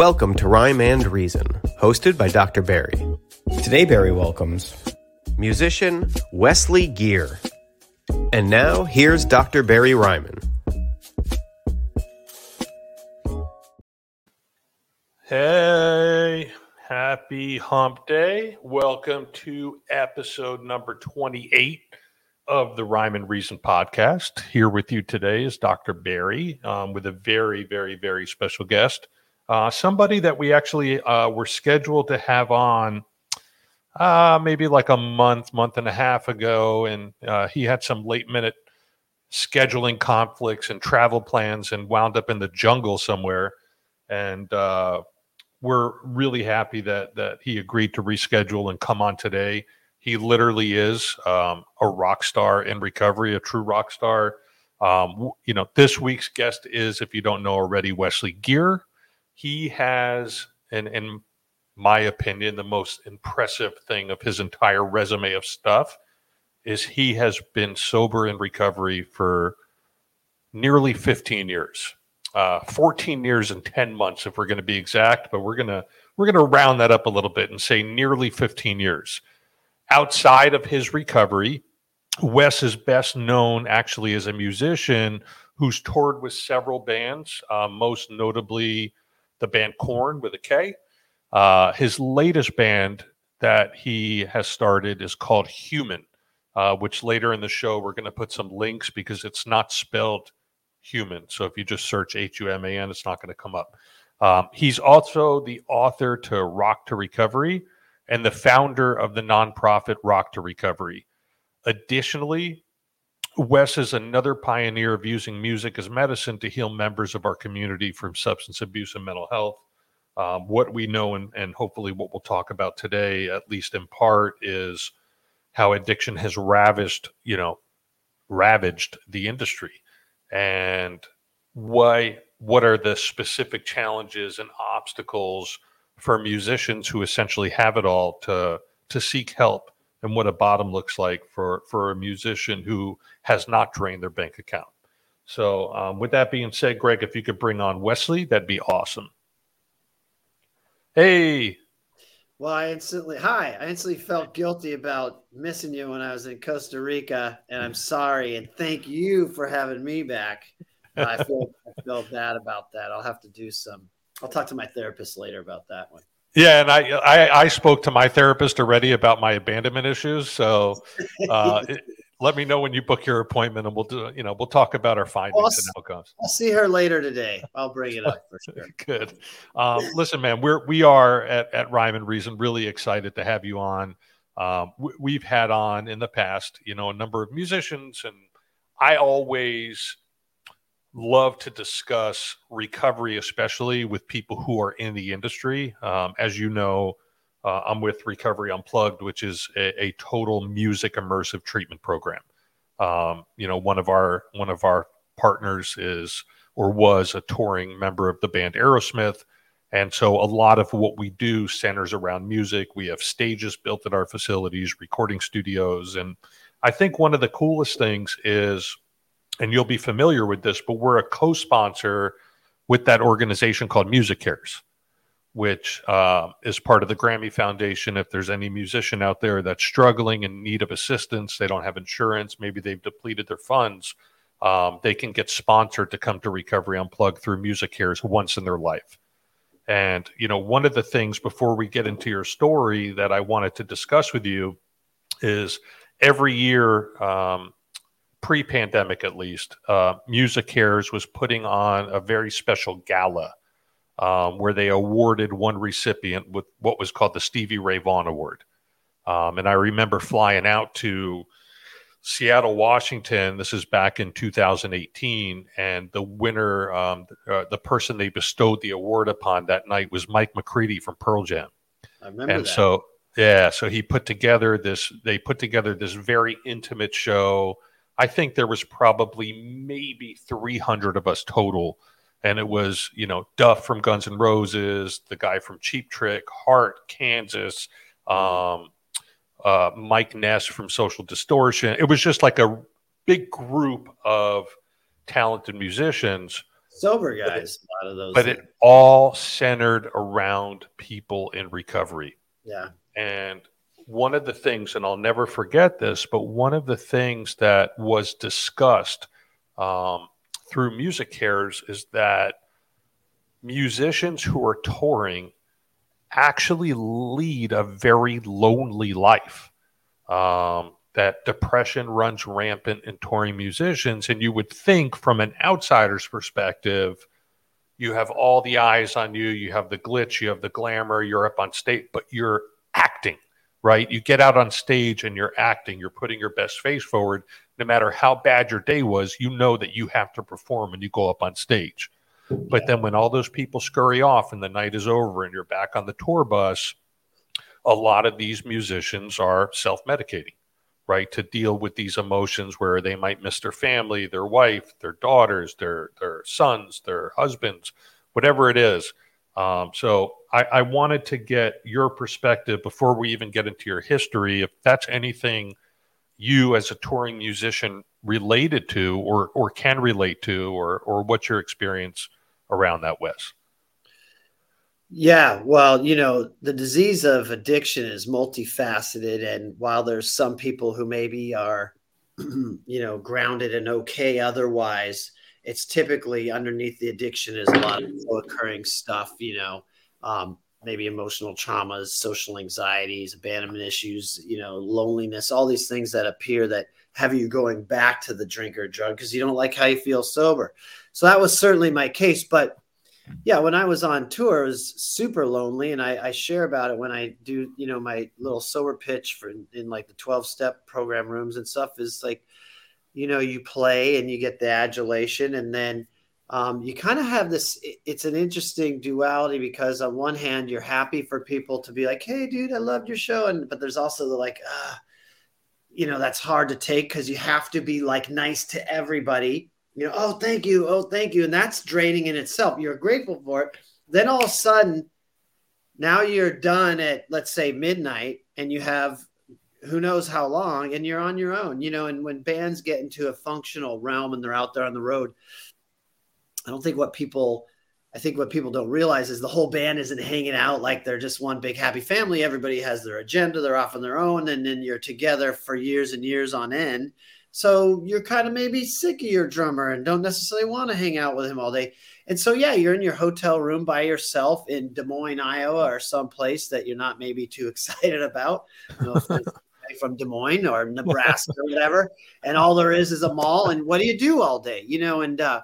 Welcome to Rhyme and Reason, hosted by Dr. Barry. Today, Barry welcomes musician Wesley Geer. And now, here's Dr. Barry Ryman. Hey, happy hump day. Welcome to episode number 28 of the Rhyme and Reason podcast. Here with you today is Dr. Barry um, with a very, very, very special guest. Uh, somebody that we actually uh, were scheduled to have on uh, maybe like a month, month and a half ago. And uh, he had some late minute scheduling conflicts and travel plans and wound up in the jungle somewhere. And uh, we're really happy that that he agreed to reschedule and come on today. He literally is um, a rock star in recovery, a true rock star. Um, you know, this week's guest is, if you don't know already, Wesley Geer. He has, in, in my opinion, the most impressive thing of his entire resume of stuff is he has been sober in recovery for nearly 15 years. Uh, 14 years and 10 months if we're going to be exact but we're going to we're going to round that up a little bit and say nearly 15 years. Outside of his recovery wes is best known actually as a musician who's toured with several bands uh, most notably the band Korn with a k uh, his latest band that he has started is called human uh, which later in the show we're going to put some links because it's not spelled human. So if you just search H U M A N, it's not going to come up. Um, he's also the author to Rock to Recovery and the founder of the nonprofit Rock to Recovery. Additionally, Wes is another pioneer of using music as medicine to heal members of our community from substance abuse and mental health. Um, what we know, and, and hopefully what we'll talk about today, at least in part, is how addiction has ravished, you know, ravaged the industry and why what are the specific challenges and obstacles for musicians who essentially have it all to to seek help and what a bottom looks like for for a musician who has not drained their bank account so um, with that being said greg if you could bring on wesley that'd be awesome hey well, I instantly hi. I instantly felt guilty about missing you when I was in Costa Rica, and I'm sorry. And thank you for having me back. I feel I feel bad about that. I'll have to do some. I'll talk to my therapist later about that one. Yeah, and I I, I spoke to my therapist already about my abandonment issues. So uh, it, let me know when you book your appointment, and we'll do. You know, we'll talk about our findings I'll, and outcomes. I'll see her later today. I'll bring it up for sure. Good. Um, listen, man, we're we are at at Rhyme and Reason really excited to have you on. Um, we, have had on in the past, you know, a number of musicians, and I always love to discuss recovery, especially with people who are in the industry. Um, as you know, uh, I'm with Recovery Unplugged, which is a, a total music immersive treatment program. Um, you know, one of our one of our partners is or was a touring member of the band Aerosmith, and so a lot of what we do centers around music. We have stages built at our facilities, recording studios, and I think one of the coolest things is, and you'll be familiar with this, but we're a co-sponsor with that organization called MusiCares which uh, is part of the Grammy Foundation. If there's any musician out there that's struggling in need of assistance, they don't have insurance, maybe they've depleted their funds, um, they can get sponsored to come to Recovery Unplugged through MusiCares once in their life. And, you know, one of the things before we get into your story that I wanted to discuss with you is every year, um, pre pandemic at least, uh, MusiCares was putting on a very special gala um, where they awarded one recipient with what was called the Stevie Ray Vaughan Award. Um, and I remember flying out to Seattle, Washington. This is back in 2018, and the winner, um, uh, the person they bestowed the award upon that night was Mike McCready from Pearl Jam. I remember and that. so, yeah, so he put together this. They put together this very intimate show. I think there was probably maybe 300 of us total and it was you know Duff from Guns N' Roses, the guy from Cheap Trick, Heart, Kansas, um, uh, Mike Ness from Social Distortion. It was just like a big group of talented musicians. sober guys. a lot of those, but things. it all centered around people in recovery. Yeah, and one of the things, and I'll never forget this, but one of the things that was discussed um, through MusiCares is that musicians who are touring actually lead a very lonely life. Um, that depression runs rampant in touring musicians. And you would think, from an outsider's perspective, you have all the eyes on you, you have the glitch, you have the glamour, you're up on stage, but you're acting, right? You get out on stage and you're acting, you're putting your best face forward. No matter how bad your day was, you know that you have to perform and you go up on stage. But then when all those people scurry off and the night is over and you're back on the tour bus, a lot of these musicians are self medicating, right? To deal with these emotions where they might miss their family, their wife, their daughters, their, their sons, their husbands, whatever it is. Um, so I, I wanted to get your perspective before we even get into your history, if that's anything you as a touring musician related to or or can relate to or or what's your experience around that, Wes? Yeah, well, you know, the disease of addiction is multifaceted. And while there's some people who maybe are, you know, grounded and okay otherwise, it's typically underneath the addiction is a lot of occurring stuff, you know, um, maybe emotional traumas, social anxieties, abandonment issues, you know, loneliness, all these things that appear that have you going back to the drink or drug because you don't like how you feel sober. So that was certainly my case. But yeah, when I was on tour, it was super lonely. And I, I share about it when I do, you know, my little sober pitch for in, in like the 12 step program rooms and stuff is like, you know, you play and you get the adulation and then um, you kind of have this it's an interesting duality because on one hand you're happy for people to be like hey dude i loved your show and but there's also the like uh, you know that's hard to take because you have to be like nice to everybody. You know oh thank you oh thank you and that's draining in itself. You're grateful for it. Then all of a sudden now you're done at let's say midnight and you have who knows how long and you're on your own you know and when bands get into a functional realm and they're out there on the road I don't think what people I think what people don't realize is the whole band isn't hanging out like they're just one big happy family. Everybody has their agenda, they're off on their own, and then you're together for years and years on end. So you're kind of maybe sick of your drummer and don't necessarily want to hang out with him all day. And so, yeah, you're in your hotel room by yourself in Des Moines, Iowa, or some place that you're not maybe too excited about. No from Des Moines or Nebraska or whatever. And all there is is a mall. And what do you do all day? You know, and uh,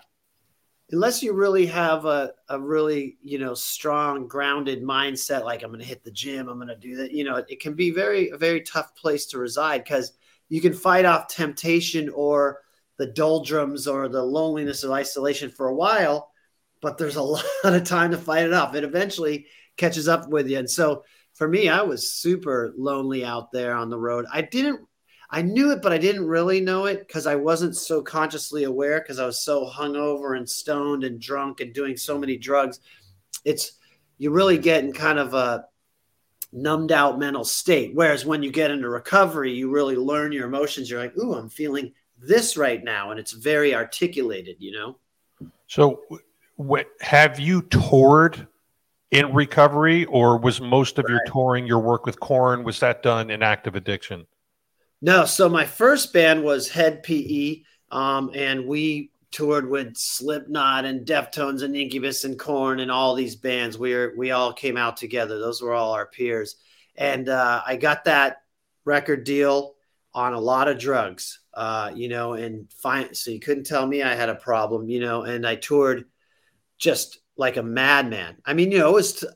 unless you really have a, a really you know strong grounded mindset like i'm going to hit the gym i'm going to do that you know it, it, can be very a very tough place to reside because you can fight off temptation or the doldrums or the loneliness of isolation for a while but there's a lot of time to fight it off. It eventually catches up with you. And so for me i was super lonely out there on the road. I didn't I knew it, but I didn't really know it because I wasn't so consciously aware because I was so hungover and stoned and drunk and doing so many drugs. It's you really get in kind of a numbed out mental state. Whereas when you get into recovery, you really learn your emotions. You're like, ooh, I'm feeling this right now. And it's very articulated, you know? So, what have you toured in recovery, or was most of right. your touring, your work with Korn, was that done in active addiction? No, so my first band was Hed PE, um, and we toured with Slipknot and Deftones and Incubus and Korn and all these bands. We we all came out together. Those were all our peers, and uh, I got that record deal on a lot of drugs, uh, you know, and fine. So you couldn't tell me I had a problem, you know, and I toured just like a madman. I mean, you know, it was. T-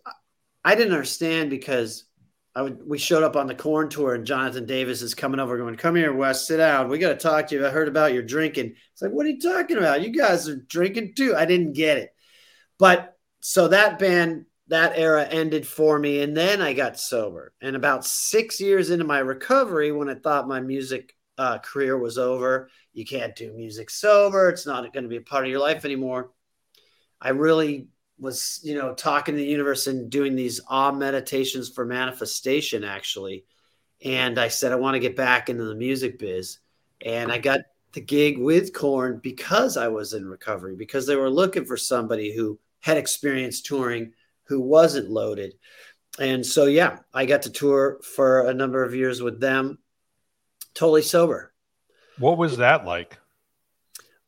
I didn't understand because I would, we showed up on the Korn tour and Jonathan Davis is coming over going, come here, Wes, sit down. We got to talk to you. I heard about your drinking. It's like, what are you talking about? You guys are drinking too. I didn't get it. But so that band, that era ended for me. And then I got sober. And about six years into my recovery, when I thought my music uh, career was over, you can't do music sober. It's not going to be a part of your life anymore. I really was you know talking to the universe and doing these awe meditations for manifestation actually and i said i want to get back into the music biz and i got the gig with Korn because I was in recovery, because they were looking for somebody who had experience touring, who wasn't loaded. And so, yeah, I got to tour for a number of years with them, totally sober. What was that like?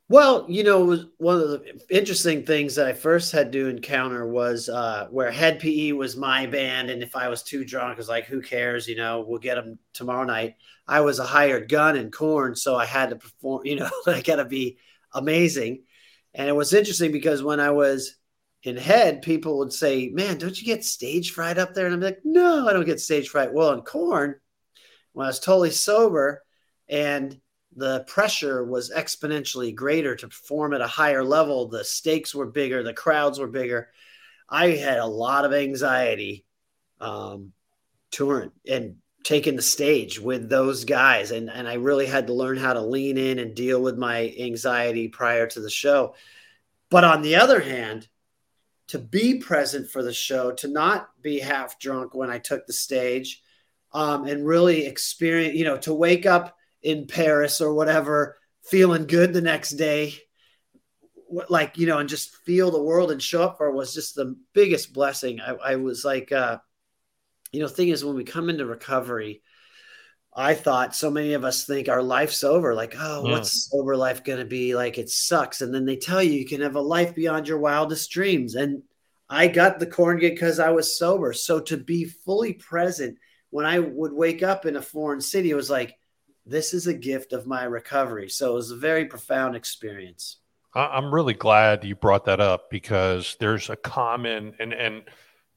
Well, you know, one of the interesting things that I first had to encounter was uh, where Hed PE was my band, and if I was too drunk, I was like, "Who cares?" You know, we'll get them tomorrow night. I was a hired gun in Korn, so I had to perform. You know, I got to be amazing. And it was interesting because when I was in Hed, people would say, "Man, don't you get stage fright up there?" And I'm like, "No, I don't get stage fright." Well, in Korn, when I was totally sober and the pressure was exponentially greater to perform at a higher level. The stakes were bigger, the crowds were bigger. I had a lot of anxiety um, touring and taking the stage with those guys. And, and I really had to learn how to lean in and deal with my anxiety prior to the show. But on the other hand, to be present for the show, to not be half drunk when I took the stage, um, and really experience, you know, to wake up in Paris or whatever, feeling good the next day, like you know, and just feel the world and show up for was just the biggest blessing. I, I was like, uh, you know, thing is when we come into recovery. I thought so many of us think our life's over. Like, oh, yeah. what's sober life going to be? Like, it sucks. And then they tell you you can have a life beyond your wildest dreams. And I got the Korn gig because I was sober. So to be fully present when I would wake up in a foreign city, it was like, this is a gift of my recovery. So it was a very profound experience. I'm really glad you brought that up because there's a common and and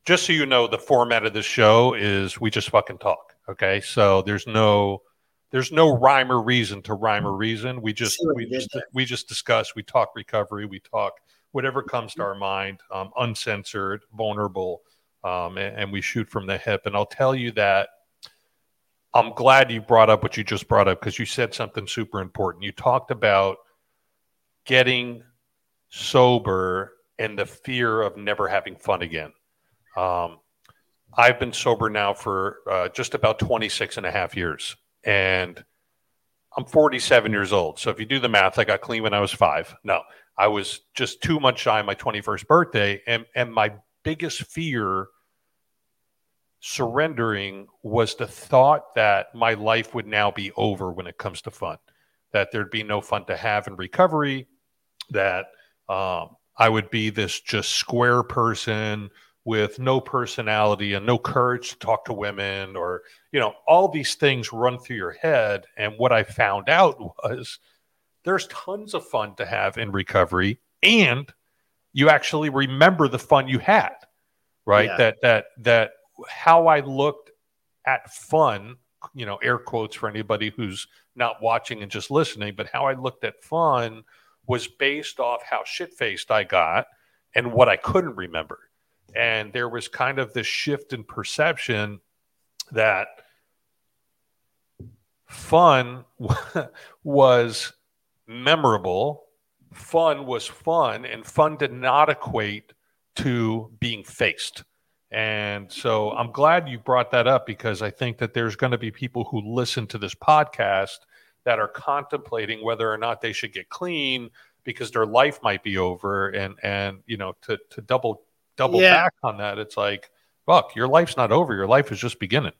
just so you know, the format of this show is we just fucking talk. Okay, so there's no there's no rhyme or reason to rhyme or reason. We just we just we just discuss. We talk recovery. We talk whatever comes to our mind, um, uncensored, vulnerable, um, and, and we shoot from the hip. And I'll tell you that I'm glad you brought up what you just brought up because you said something super important. You talked about getting sober and the fear of never having fun again. Um, I've been sober now for uh, just about 26 and a half years. And I'm 47 years old. So if you do the math, I got clean when I was five. No, I was just too much shy of my 21st birthday. And, and my biggest fear surrendering was the thought that my life would now be over when it comes to fun, that there'd be no fun to have in recovery, that um, I would be this just square person with no personality and no courage to talk to women or you know all these things run through your head and what i found out was there's tons of fun to have in recovery and you actually remember the fun you had right yeah. that that that how I looked at fun, you know, air quotes for anybody who's not watching and just listening, but how I looked at fun was based off how shit faced I got and what I couldn't remember. And there was kind of this shift in perception that fun was memorable, fun was fun, and fun did not equate to being faced. And so I'm glad you brought that up because I think that there's going to be people who listen to this podcast that are contemplating whether or not they should get clean because their life might be over. And and you know to to double double yeah. back on that it's like look your life's not over. Your life is just beginning.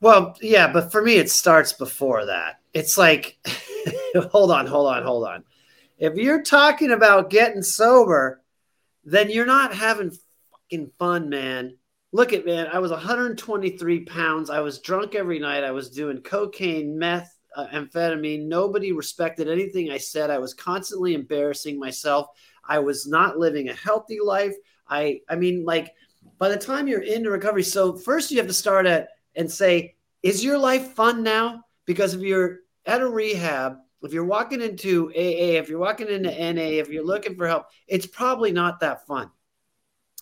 Well yeah but for me it starts before that. It's like hold on hold on hold on. If you're talking about getting sober then you're not having fucking fun man look at man, I was 123 pounds. I was drunk every night. I was doing cocaine, meth, uh, amphetamine. Nobody respected anything I said. I was constantly embarrassing myself. I was not living a healthy life. I, I mean, like by the time you're into recovery, so first you have to start at and say, is your life fun now? Because if you're at a rehab, if you're walking into AA, if you're walking into NA, if you're looking for help, it's probably not that fun.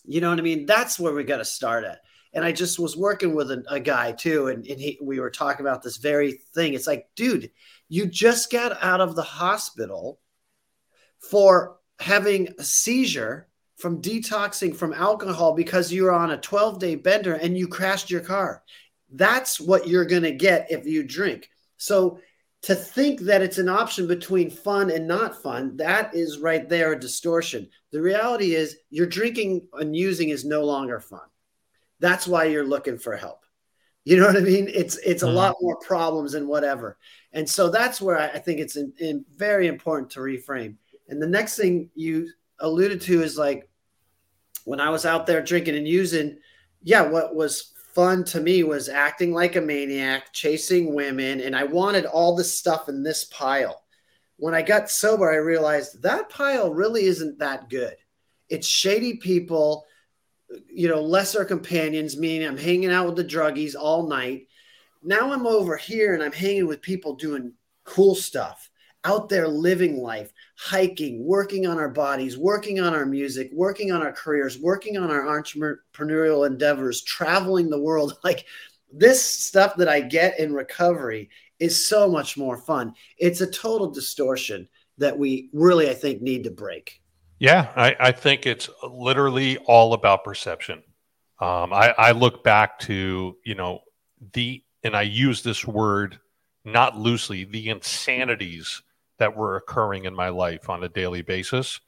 You know what I mean? That's where we got to start at. And I just was working with a, a guy too, and, and he, we were talking about this very thing. It's like, dude, you just got out of the hospital for having a seizure from detoxing from alcohol because you're on a 12 day bender and you crashed your car. That's what you're going to get if you drink. So to think that it's an option between fun and not fun, that is right there a distortion. The reality is you're drinking and using is no longer fun. That's why you're looking for help. You know what I mean? It's it's a mm. lot more problems and whatever. And so that's where I, I think it's in, in very important to reframe. And the next thing you alluded to is like when I was out there drinking and using, yeah, what was fun to me was acting like a maniac, chasing women, and I wanted all the stuff in this pile. When I got sober, I realized that pile really isn't that good. It's shady people, you know, lesser companions, meaning I'm hanging out with the druggies all night. Now I'm over here and I'm hanging with people doing cool stuff, out there living life, hiking, working on our bodies, working on our music, working on our careers, working on our entrepreneurial endeavors, traveling the world. Like this stuff that I get in recovery is so much more fun. It's a total distortion that we really, I think, need to break. Yeah, I, I think it's literally all about perception. Um, I, I look back to, you know, the, and I use this word not loosely, the insanities that were occurring in my life on a daily basis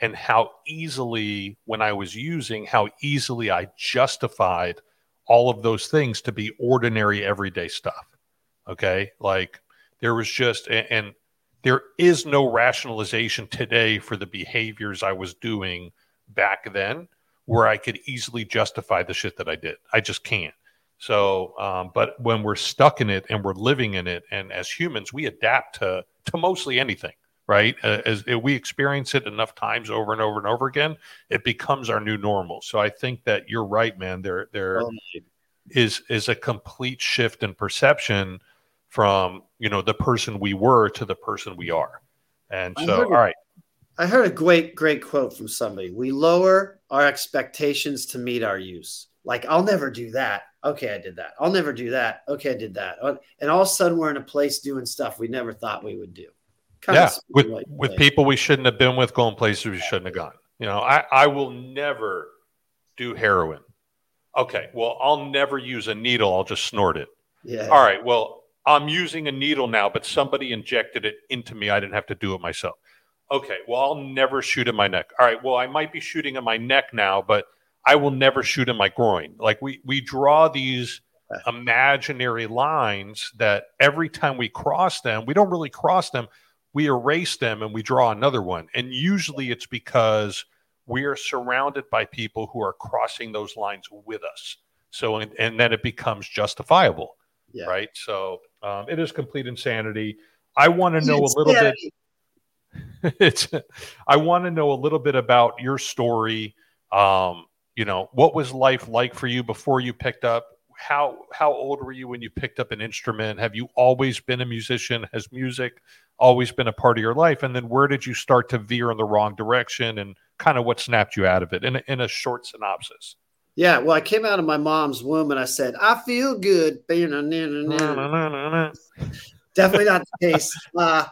and how easily when i was using how easily i justified all of those things to be ordinary everyday stuff okay like there was just and, and there is no rationalization today for the behaviors i was doing back then where i could easily justify the shit that i did i just can't so um, but when we're stuck in it and we're living in it and as humans we adapt to to mostly anything, right? Uh, as we experience it enough times over and over and over again, it becomes our new normal. So I think that you're right, man. There, there oh, is is a complete shift in perception from you know the person we were to the person we are. And so, all right. I heard a great, great quote from somebody. We lower our expectations to meet our use. Like, I'll never do that. Okay, I did that. I'll never do that. Okay, I did that. Oh, and all of a sudden, we're in a place doing stuff we never thought we would do. Kind yeah, with with people we shouldn't have been with, going places we shouldn't have gone. You know, I I will never do heroin. Okay, well, I'll never use a needle. I'll just snort it. Yeah. All right. Well, I'm using a needle now, but somebody injected it into me. I didn't have to do it myself. Okay. Well, I'll never shoot in my neck. All right. Well, I might be shooting in my neck now, but I will never shoot in my groin. Like we we draw these imaginary lines that every time we cross them, we don't really cross them. We erase them and we draw another one. And usually it's because we are surrounded by people who are crossing those lines with us. So and, and then it becomes justifiable. Yeah. Right. So um, it is complete insanity. I want to know a little bit. it's I want to know a little bit about your story. Um, you know what was life like for you before you picked up how how old were you when you picked up an instrument have you always been a musician has music always been a part of your life and then where did you start to veer in the wrong direction and kind of what snapped you out of it in a, in a short synopsis yeah well i came out of my mom's womb and i said i feel good definitely not the case uh,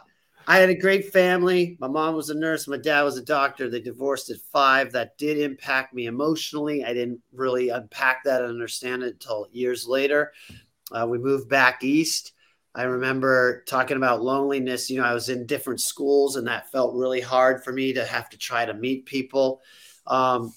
I had a great family. My mom was a nurse. My dad was a doctor. They divorced at five. That did impact me emotionally. I didn't really unpack that and understand it until years later. Uh, we moved back east. I remember talking about loneliness. You know, I was in different schools, and that felt really hard for me to have to try to meet people. Um,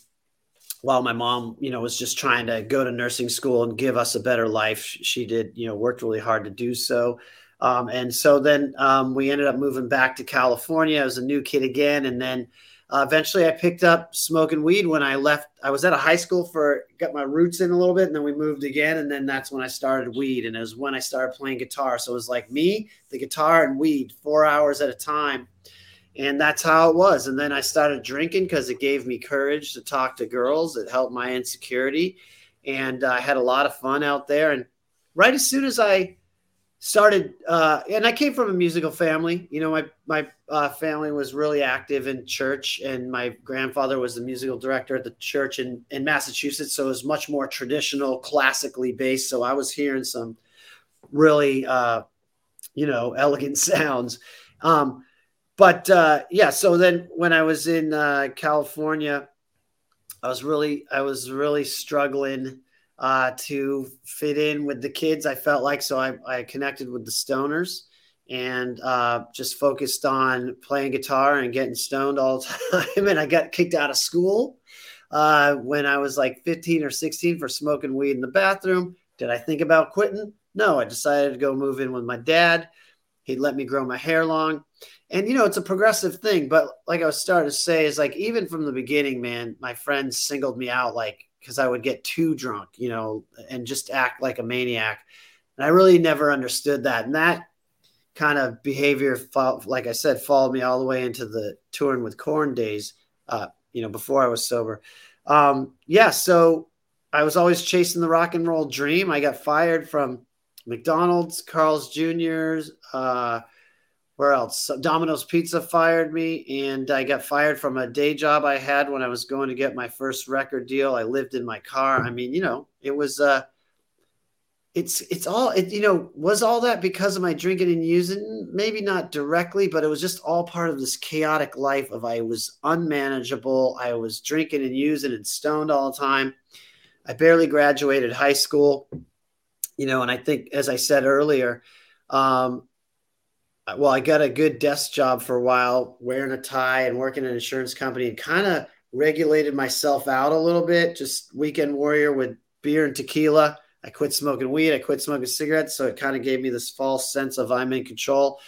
while my mom, you know, was just trying to go to nursing school and give us a better life, she did, you know, worked really hard to do so. Um, and so then um, we ended up moving back to California. I was a new kid again. And then uh, eventually I picked up smoking weed when I left. I was at a high school for, got my roots in a little bit. And then we moved again. And then that's when I started weed. And it was when I started playing guitar. So it was like me, the guitar, and weed four hours at a time. And that's how it was. And then I started drinking because it gave me courage to talk to girls. It helped my insecurity. And I had a lot of fun out there. And right as soon as I, started uh, and i came from a musical family you know my my uh, family was really active in church and my grandfather was the musical director at the church in, in massachusetts so it was much more traditional classically based so i was hearing some really uh, you know elegant sounds um, but uh, yeah so then when i was in uh, california i was really i was really struggling uh, to fit in with the kids. I felt like so I, I connected with the stoners, and uh, just focused on playing guitar and getting stoned all the time. and I got kicked out of school uh, when I was like 15 or 16 for smoking weed in the bathroom. Did I think about quitting? No, I decided to go move in with my dad. He'd let me grow my hair long. And, you know, it's a progressive thing. But like I was starting to say, is like, even from the beginning, man, my friends singled me out, like, because I would get too drunk, you know, and just act like a maniac. And I really never understood that. And that kind of behavior, like I said, followed me all the way into the touring with Korn days, uh, you know, before I was sober. Um, yeah. So I was always chasing the rock and roll dream. I got fired from McDonald's, Carl's Jr.'s, uh, where else? Domino's Pizza fired me, and I got fired from a day job I had when I was going to get my first record deal. I lived in my car. I mean, you know, it was uh it's it's all it you know was all that because of my drinking and using maybe not directly but it was just all part of this chaotic life of i was unmanageable i was drinking and using and stoned all the time i barely graduated high school you know and i think as i said earlier um, well, I got a good desk job for a while, wearing a tie and working in an insurance company, and kind of regulated myself out a little bit. Just weekend warrior with beer and tequila. I quit smoking weed. I quit smoking cigarettes. So it kind of gave me this false sense of I'm in control.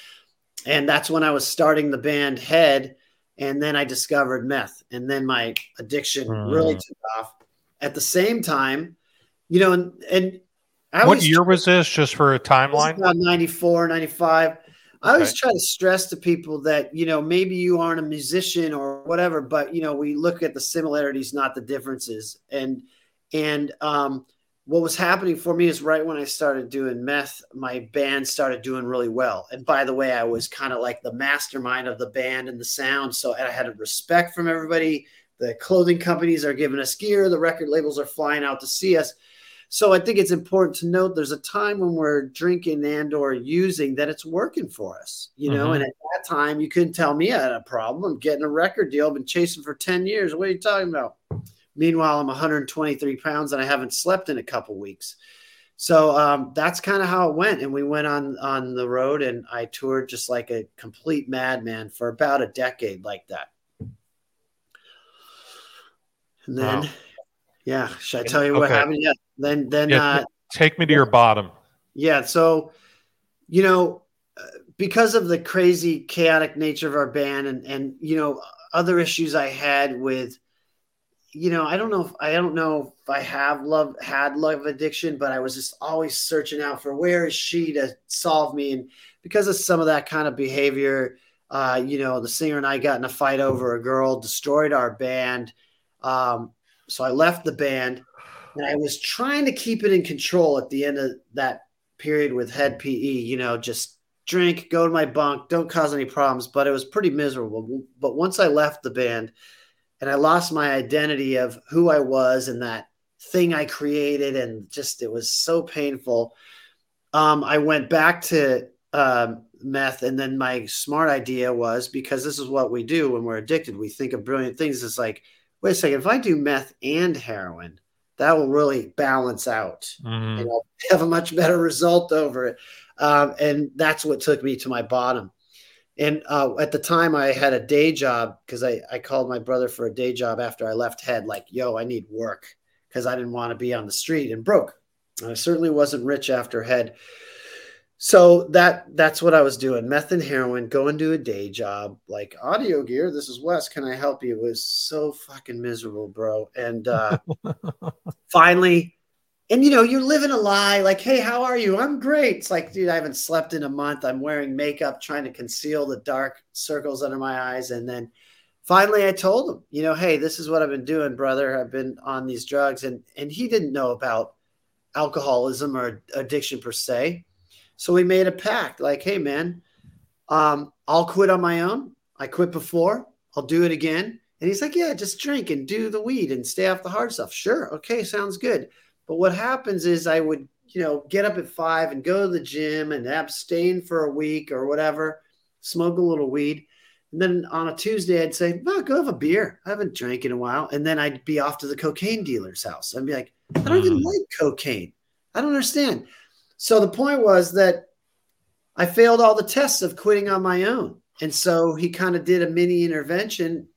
And that's when I was starting the band Hed. And then I discovered meth. And then my addiction mm. really took off. At the same time, you know, and, and I what year was this just for a timeline? About 94, 95. I always try to stress to people that, you know, maybe you aren't a musician or whatever, but you know, we look at the similarities, not the differences. And and um what was happening for me is right when I started doing meth, my band started doing really well. And by the way, I was kind of like the mastermind of the band and the sound. So I had a respect from everybody. The clothing companies are giving us gear, the record labels are flying out to see us. So I think it's important to note there's a time when we're drinking and or using that it's working for us, you know. Mm-hmm. And at that time, you couldn't tell me I had a problem. I'm getting a record deal. I've been chasing for 10 years. What are you talking about? Meanwhile, I'm 123 pounds and I haven't slept in a couple weeks. So um, that's kind of how it went. And we went on on the road and I toured just like a complete madman for about a decade like that. And then, wow. Yeah, should I tell you what happened? Yeah. Then then yeah, uh, take me to your bottom. Yeah. So, you know, because of the crazy chaotic nature of our band and and you know other issues I had with you know, I don't know if I don't know if I have love had love addiction, but I was just always searching out for where is she to solve me. And because of some of that kind of behavior, uh, you know, the singer and I got in a fight over a girl, destroyed our band. Um, so I left the band and I was trying to keep it in control at the end of that period with Hed PE, you know, just drink, go to my bunk, don't cause any problems. But it was pretty miserable. But once I left the band and I lost my identity of who I was and that thing I created, and just it was so painful. Um, I went back to um, meth, and then my smart idea was because this is what we do when we're addicted, we think of brilliant things. It's like, wait a second, if I do meth and heroin, that will really balance out mm-hmm. and I'll have a much better result over it. Um, and that's what took me to my bottom. And uh, at the time, I had a day job because I, I called my brother for a day job after I left Hed, like, yo, I need work because I didn't want to be on the street and broke. And I certainly wasn't rich after Hed so that that's what I was doing. Meth and heroin, go and do a day job, like audio gear. This is Wes. Can I help you? It was so fucking miserable, bro. And uh finally, and you know, you're living a lie, like, hey, how are you? I'm great. It's like, dude, I haven't slept in a month. I'm wearing makeup, trying to conceal the dark circles under my eyes. And then finally I told him, you know, hey, this is what I've been doing, brother. I've been on these drugs. And and he didn't know about alcoholism or addiction per se so we made a pact like, hey, man, um, I'll quit on my own. I quit before. I'll do it again. And he's like, yeah, just drink and do the weed and stay off the hard stuff. Sure. Okay. Sounds good. But what happens is I would, you know, get up at five and go to the gym and abstain for a week or whatever, smoke a little weed. And then on a Tuesday, I'd say, oh, go have a beer. I haven't drank in a while. And then I'd be off to the cocaine dealer's house. I'd be like, I don't even mm. like cocaine. I don't understand. So the point was that I failed all the tests of quitting on my own. And so he kind of did a mini intervention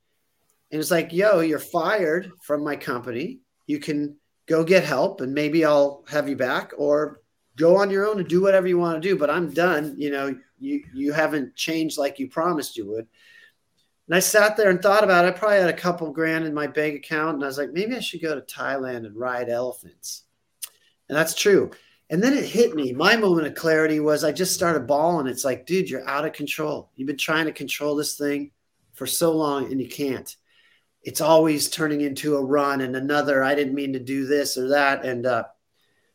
and it's like, yo, you're fired from my company. You can go get help and maybe I'll have you back or go on your own and do whatever you want to do. But I'm done. You know, you you haven't changed like you promised you would. And I sat there and thought about it. I probably had a couple grand in my bank account. And I was like, maybe I should go to Thailand and ride elephants. And that's true. And then it hit me. My moment of clarity was I just started bawling. It's like, dude, you're out of control. You've been trying to control this thing for so long and you can't. It's always turning into a run and another. I didn't mean to do this or that. And uh,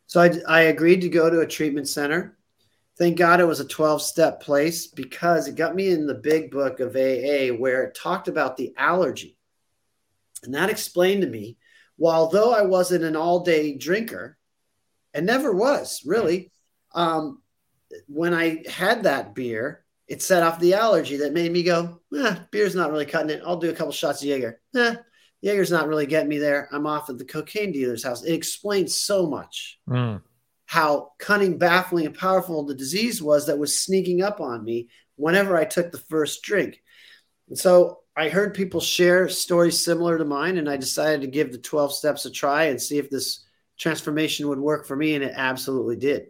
so I, I agreed to go to a treatment center. Thank God it was a 12 step place because it got me in the big book of AA where it talked about the allergy. And that explained to me, while though I wasn't an all day drinker, and never was really. Um, when I had that beer, it set off the allergy that made me go, eh, beer's not really cutting it. I'll do a couple shots of Jaeger. Eh, Jaeger's not really getting me there. I'm off at the cocaine dealer's house. It explains so much mm. how cunning, baffling, and powerful the disease was that was sneaking up on me whenever I took the first drink. And so I heard people share stories similar to mine, and I decided to give the 12 steps a try and see if this transformation would work for me, and it absolutely did.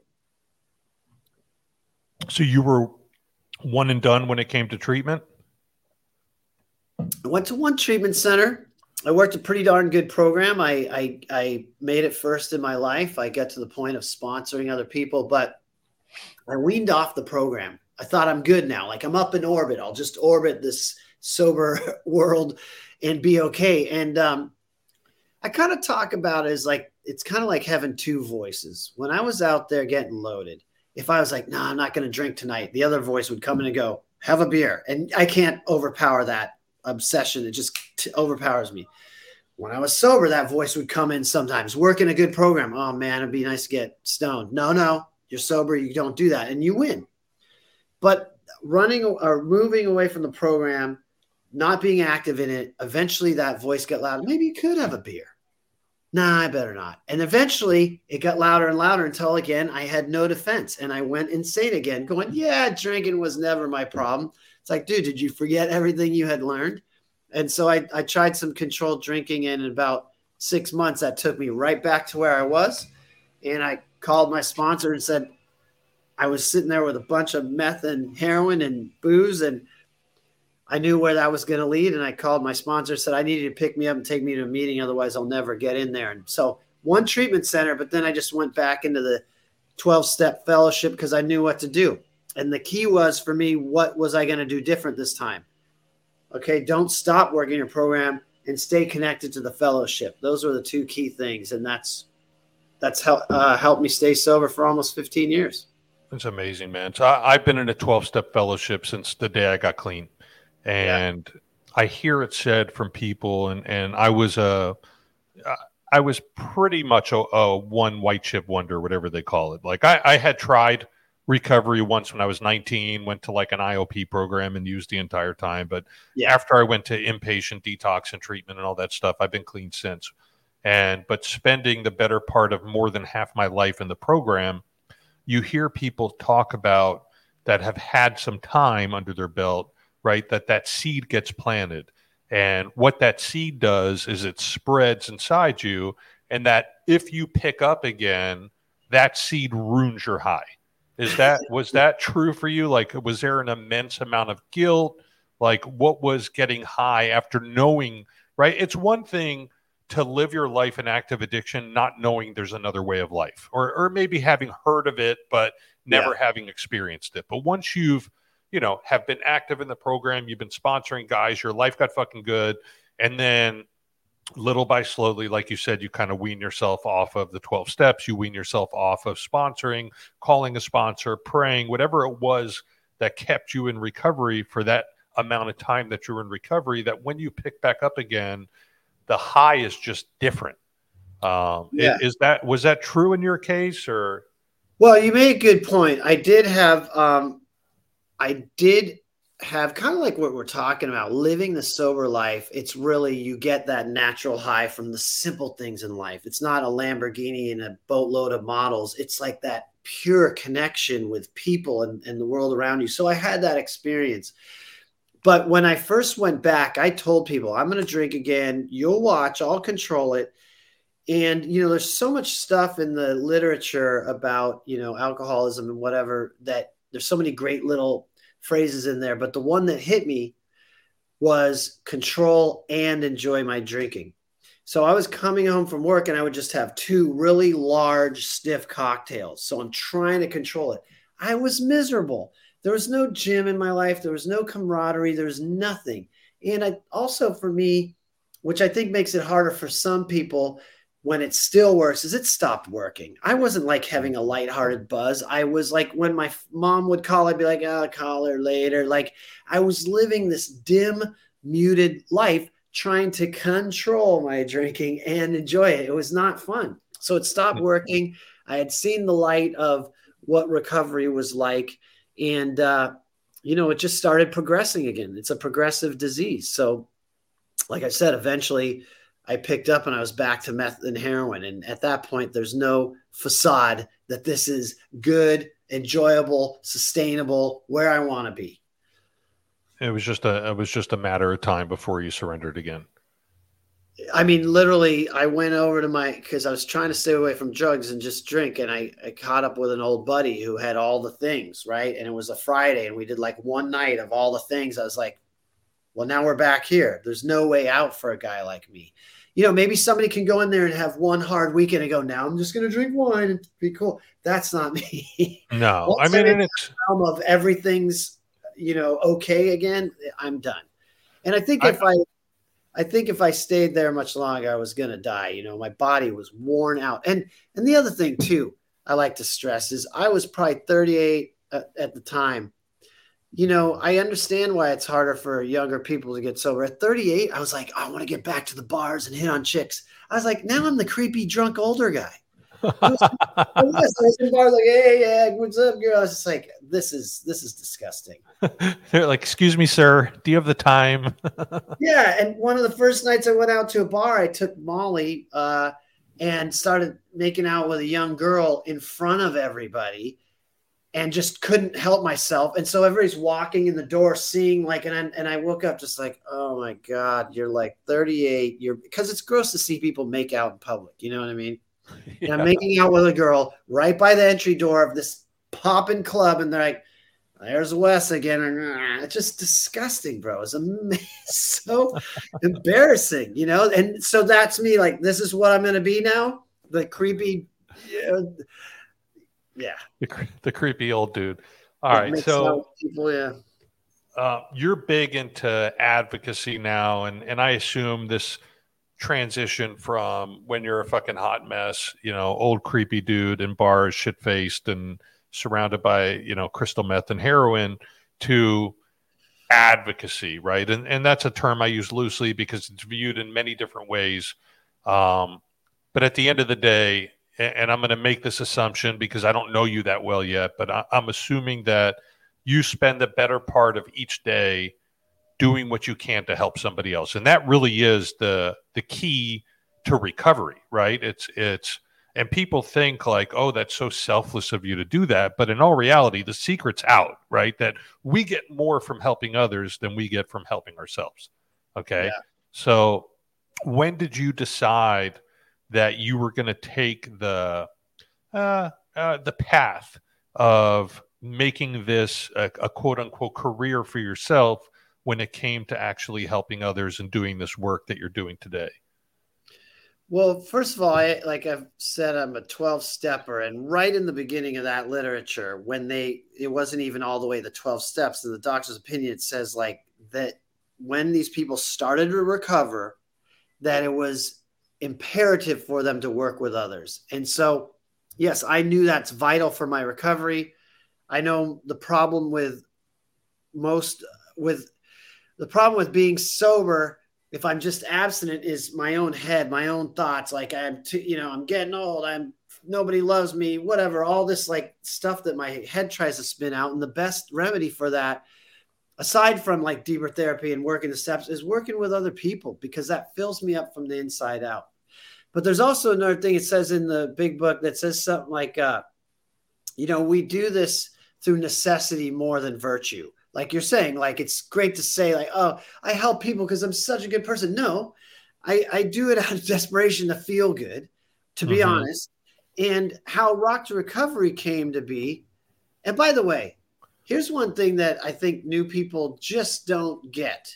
So you were one and done when it came to treatment? I went to one treatment center. I worked a pretty darn good program. I, I, I made it first in my life. I got to the point of sponsoring other people, but I weaned off the program. I thought I'm good now. Like I'm up in orbit. I'll just orbit this sober world and be okay. And um, I kind of talk about it as like it's kind of like having two voices. When I was out there getting loaded, if I was like, "No, nah, I'm not going to drink tonight," the other voice would come in and go, "Have a beer," and I can't overpower that obsession. It just t- overpowers me. When I was sober, that voice would come in sometimes. Working a good program. Oh man, it'd be nice to get stoned. No, no, you're sober. You don't do that, and you win. But running or moving away from the program, not being active in it, eventually that voice got loud. Maybe you could have a beer nah, I better not. And eventually it got louder and louder until again I had no defense and I went insane again, going, yeah, drinking was never my problem. It's like, dude, did you forget everything you had learned? And so I, I tried some controlled drinking and in about six months that took me right back to where I was. And I called my sponsor and said, I was sitting there with a bunch of meth and heroin and booze and I knew where that was going to lead, and I called my sponsor, said I needed to pick me up and take me to a meeting, otherwise I'll never get in there. And so one treatment center, but then I just went back into the 12 step fellowship because I knew what to do. And the key was for me, what was I going to do different this time? Okay, don't stop working your program and stay connected to the fellowship. Those were the two key things, and that's that's uh, helped me stay sober for almost 15 years. It's amazing, man. So I, I've been in a 12 step fellowship since the day I got clean and yeah. I hear it said from people, and and I was a, uh, I was pretty much a, a one white chip wonder, whatever they call it. Like I, I had tried recovery once when I was 19, went to like an IOP program and used the entire time. But yeah. after I went to inpatient detox and treatment and all that stuff, I've been clean since. And but spending the better part of more than half my life in the program, you hear people talk about that have had some time under their belt right? That that seed gets planted. And what that seed does is it spreads inside you. And that if you pick up again, that seed ruins your high. Is that, was that true for you? Like, was there an immense amount of guilt? Like, what was getting high after knowing, right? It's one thing to live your life in active addiction, not knowing there's another way of life, or, or maybe having heard of it, but never yeah. having experienced it. But once you've, you know, have been active in the program. You've been sponsoring guys. Your life got fucking good. And then little by slowly, like you said, you kind of wean yourself off of the 12 steps. You wean yourself off of sponsoring, calling a sponsor, praying, whatever it was that kept you in recovery for that amount of time that you're in recovery, that when you pick back up again, the high is just different. Um, yeah. is, is that, was that true in your case or? Well, you made a good point. I did have, um, I did have kind of like what we're talking about living the sober life it's really you get that natural high from the simple things in life it's not a lamborghini and a boatload of models it's like that pure connection with people and, and the world around you. So I had that experience. But when I first went back, I told people, I'm going to drink again. You'll watch, I'll control it. And, you know, there's so much stuff in the literature about, you know, alcoholism and whatever that there's so many great little phrases in there. But the one that hit me was control and enjoy my drinking. So I was coming home from work and I would just have two really large, stiff cocktails. So I'm trying to control it. I was miserable. There was no gym in my life, there was no camaraderie, there was nothing. And I also, for me, which I think makes it harder for some people when it still works, is it stopped working. I wasn't like having a lighthearted buzz. I was like, when my mom would call, I'd be like, oh, I'll call her later. Like I was living this dim, muted life trying to control my drinking and enjoy it. It was not fun. So it stopped working. I had seen the light of what recovery was like. And, uh, you know, it just started progressing again. It's a progressive disease. So, like I said, eventually I picked up and I was back to meth and heroin. And at that point, there's no facade that this is good, enjoyable, sustainable, where I want to be. It was just a it was just a matter of time before you surrendered again. I mean, literally, I went over to my because I was trying to stay away from drugs and just drink, and I, I caught up with an old buddy who had all the things, right? And it was a Friday, and we did like one night of all the things. I was like, well, now we're back here. There's no way out for a guy like me. You know, maybe somebody can go in there and have one hard weekend and go, now I'm just going to drink wine and be cool. That's not me. No, I mean, in it's realm of everything's you know, okay again, I'm done. And I think if I, I think if I stayed there much longer, I was going to die. You know, my body was worn out. And and the other thing too, I like to stress is I was probably 38 at, at the time. You know, I understand why it's harder for younger people to get sober. At 38, I was like, I want to get back to the bars and hit on chicks. I was like, now I'm the creepy drunk older guy. I was, I was in bars like, hey, yeah, what's up, girl? I was just like, this is this is disgusting. They're like, excuse me, sir, do you have the time? yeah, and one of the first nights I went out to a bar, I took Molly uh, and started making out with a young girl in front of everybody, and just couldn't help myself. And so everybody's walking in the door, seeing like, and I, and I woke up just like, oh my god, you're like 38. You're because it's gross to see people make out in public. You know what I mean? Yeah. And I'm making out with a girl right by the entry door of this popping club, and they're like, "There's Wes again." And uh, it's just disgusting, bro. It's amazing. so embarrassing, you know. And so that's me. Like, this is what I'm going to be now. The creepy, yeah, the, the creepy old dude. All right, so people, yeah. Uh, you're big into advocacy now, and and I assume this transition from when you're a fucking hot mess, you know, old creepy dude in bars, shit faced and surrounded by, you know, crystal meth and heroin to advocacy, right? And and that's a term I use loosely because it's viewed in many different ways. Um, but at the end of the day, and I'm going to make this assumption because I don't know you that well yet, but I, I'm assuming that you spend the better part of each day doing what you can to help somebody else. And that really is the the key to recovery right? It's it's and people think like oh that's so selfless of you to do that but in all reality the secret's out right? That we get more from helping others than we get from helping ourselves okay? Yeah. so when did you decide that you were going to take the uh, uh, the path of making this a, a quote unquote career for yourself when it came to actually helping others and doing this work that you're doing today? Well, first of all, I, like I've said, I'm a 12 stepper. And right in the beginning of that literature, when they, it wasn't even all the way the 12 steps, in the doctor's opinion, it says like that when these people started to recover, that it was imperative for them to work with others. And so, yes, I knew that's vital for my recovery. I know the problem with most, with the problem with being sober if i'm just abstinent is my own head my own thoughts like i'm too, you know i'm getting old i'm nobody loves me whatever all this like stuff that my head tries to spin out and the best remedy for that aside from like deeper therapy and working the steps is working with other people because that fills me up from the inside out but there's also another thing it says in the big book that says something like uh you know, we do this through necessity more than virtue. Like you're saying, like it's great to say, like, oh, I help people because I'm such a good person. No, I, I do it out of desperation to feel good, to be mm-hmm. honest. And how Rock to Recovery came to be. And by the way, here's one thing that I think new people just don't get,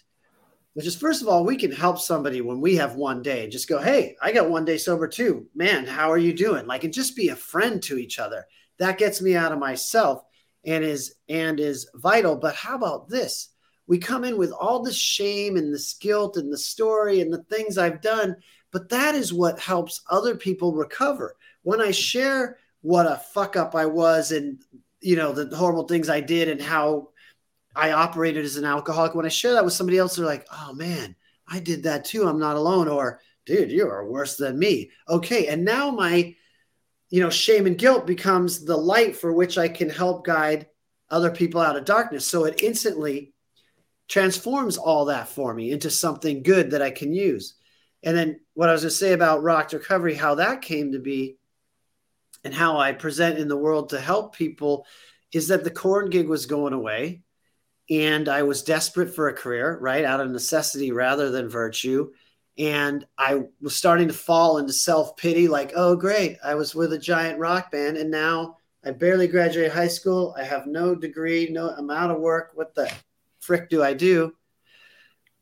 which is first of all, we can help somebody when we have one day. Just go, hey, I got one day sober too. Man, how are you doing? Like, and just be a friend to each other. That gets me out of myself and is and is vital. But how about this? We come in with all the shame and this guilt and the story and the things I've done, but that is what helps other people recover. When I share what a fuck up I was and you know the horrible things I did and how I operated as an alcoholic, when I share that with somebody else, they're like, "Oh man, I did that too. I'm not alone." Or, "Dude, you are worse than me." Okay, and now my you know, shame and guilt becomes the light for which I can help guide other people out of darkness. So it instantly transforms all that for me into something good that I can use. And then what I was going to say about rock recovery, how that came to be, and how I present in the world to help people is that the Korn gig was going away and I was desperate for a career, right? Out of necessity rather than virtue. And I was starting to fall into self pity like, oh, great. I was with a giant rock band and now I barely graduated high school. I have no degree, no amount of work. What the frick do I do?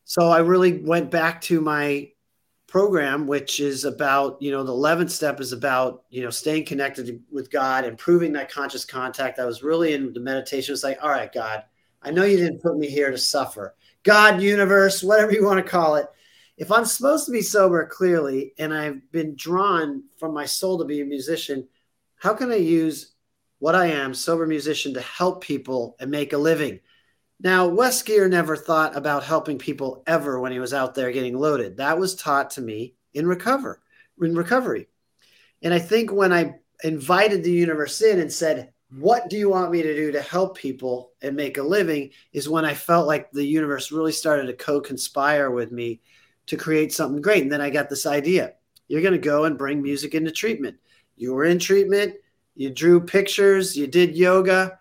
So I really went back to my program, which is about, you know, the 11th step is about, you know, staying connected with God, improving that conscious contact. I was really in the meditation. It's like, all right, God, I know you didn't put me here to suffer. God, universe, whatever you want to call it if I'm supposed to be sober clearly and I've been drawn from my soul to be a musician, how can I use what I am, sober musician, to help people and make a living? Now, Wes Geer never thought about helping people ever when he was out there getting loaded. That was taught to me in recover, in recovery. And I think when I invited the universe in and said, what do you want me to do to help people and make a living is when I felt like the universe really started to co-conspire with me to create something great. And then I got this idea. You're going to go and bring music into treatment. You were in treatment, you drew pictures, you did yoga,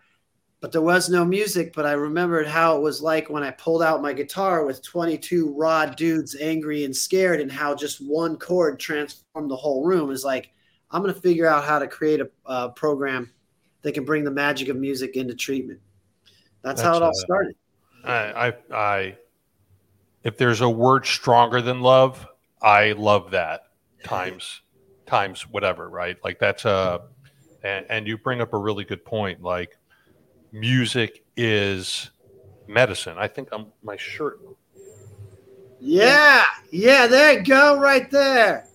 but there was no music. But I remembered how it was like when I pulled out my guitar with 22 raw dudes angry and scared, and how just one chord transformed the whole room. Is like, I'm going to figure out how to create a, a, program that can bring the magic of music into treatment. That's, That's how it all uh, started. I, I, I if there's a word stronger than love, I love that times times whatever, right? Like that's a and, and you bring up a really good point. Like music is medicine. I think I'm my shirt. Yeah, yeah, there you go, right there.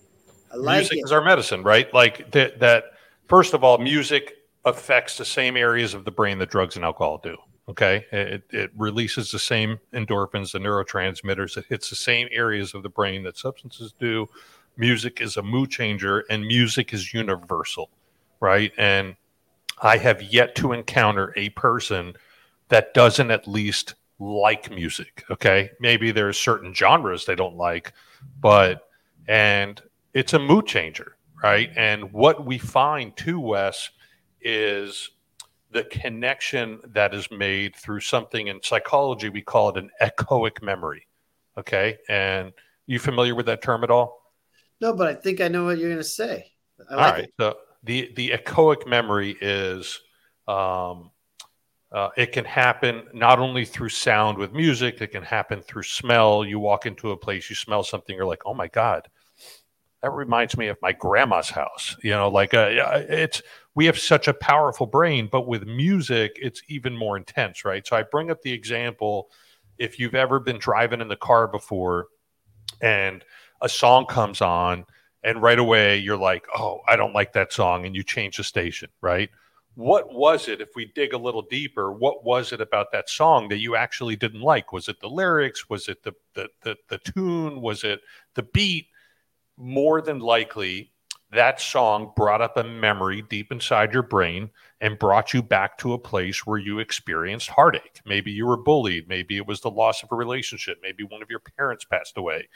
I like music it. is our medicine, right? Like that. That first of all, music affects the same areas of the brain that drugs and alcohol do. Okay, it, it releases the same endorphins, the neurotransmitters. It hits the same areas of the brain that substances do. Music is a mood changer, and music is universal, right? And I have yet to encounter a person that doesn't at least like music. Okay, maybe there's certain genres they don't like, but and it's a mood changer, right? And what we find too, Wes, is the connection that is made through something in psychology we call it an echoic memory okay and you familiar with that term at all no but i think i know what you're going to say I like all right it. so the the echoic memory is um, uh, it can happen not only through sound with music it can happen through smell you walk into a place you smell something you're like oh my god that reminds me of my grandma's house you know like uh, it's we have such a powerful brain, but with music, it's even more intense, right? So I bring up the example if you've ever been driving in the car before and a song comes on, and right away you're like, oh, I don't like that song, and you change the station, right? What was it, if we dig a little deeper, what was it about that song that you actually didn't like? Was it the lyrics? Was it the, the, the, the tune? Was it the beat? More than likely, that song brought up a memory deep inside your brain and brought you back to a place where you experienced heartache. Maybe you were bullied. Maybe it was the loss of a relationship. Maybe one of your parents passed away.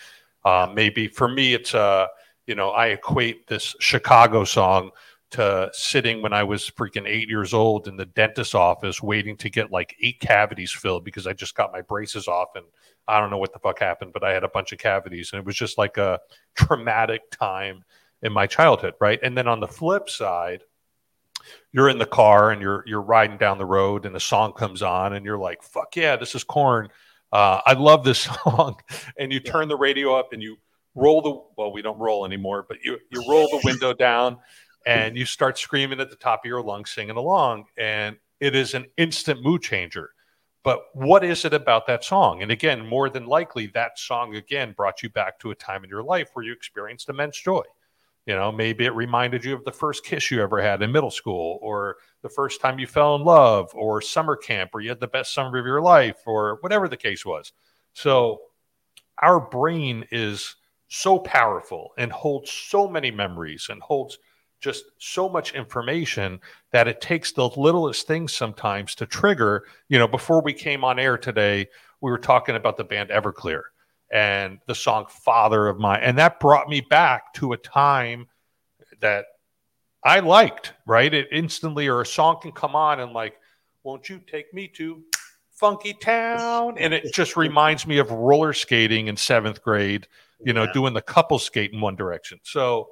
Uh, maybe for me, it's, uh, you know, I equate this Chicago song to sitting when I was freaking eight years old in the dentist's office waiting to get like eight cavities filled because I just got my braces off and I don't know what the fuck happened, but I had a bunch of cavities and it was just like a traumatic time in my childhood, right? And then on the flip side, you're in the car and you're you're riding down the road and a song comes on and you're like, fuck yeah, this is Korn. Uh, I love this song. And you turn the radio up and you roll the well, we don't roll anymore, but you you roll the window down and you start screaming at the top of your lungs, singing along, and it is an instant mood changer. But what is it about that song? And again, more than likely, that song again brought you back to a time in your life where you experienced immense joy. You know, maybe it reminded you of the first kiss you ever had in middle school, or the first time you fell in love, or summer camp where you had the best summer of your life, or whatever the case was. So, our brain is so powerful and holds so many memories and holds just so much information that it takes the littlest things sometimes to trigger. You know, before we came on air today, we were talking about the band Everclear and the song Father of Mine. And that brought me back to a time that I liked, right? It instantly, or a song can come on and like, won't you take me to Funky Town? And it just reminds me of roller skating in seventh grade, you know, yeah. doing the couple skate in one direction. So,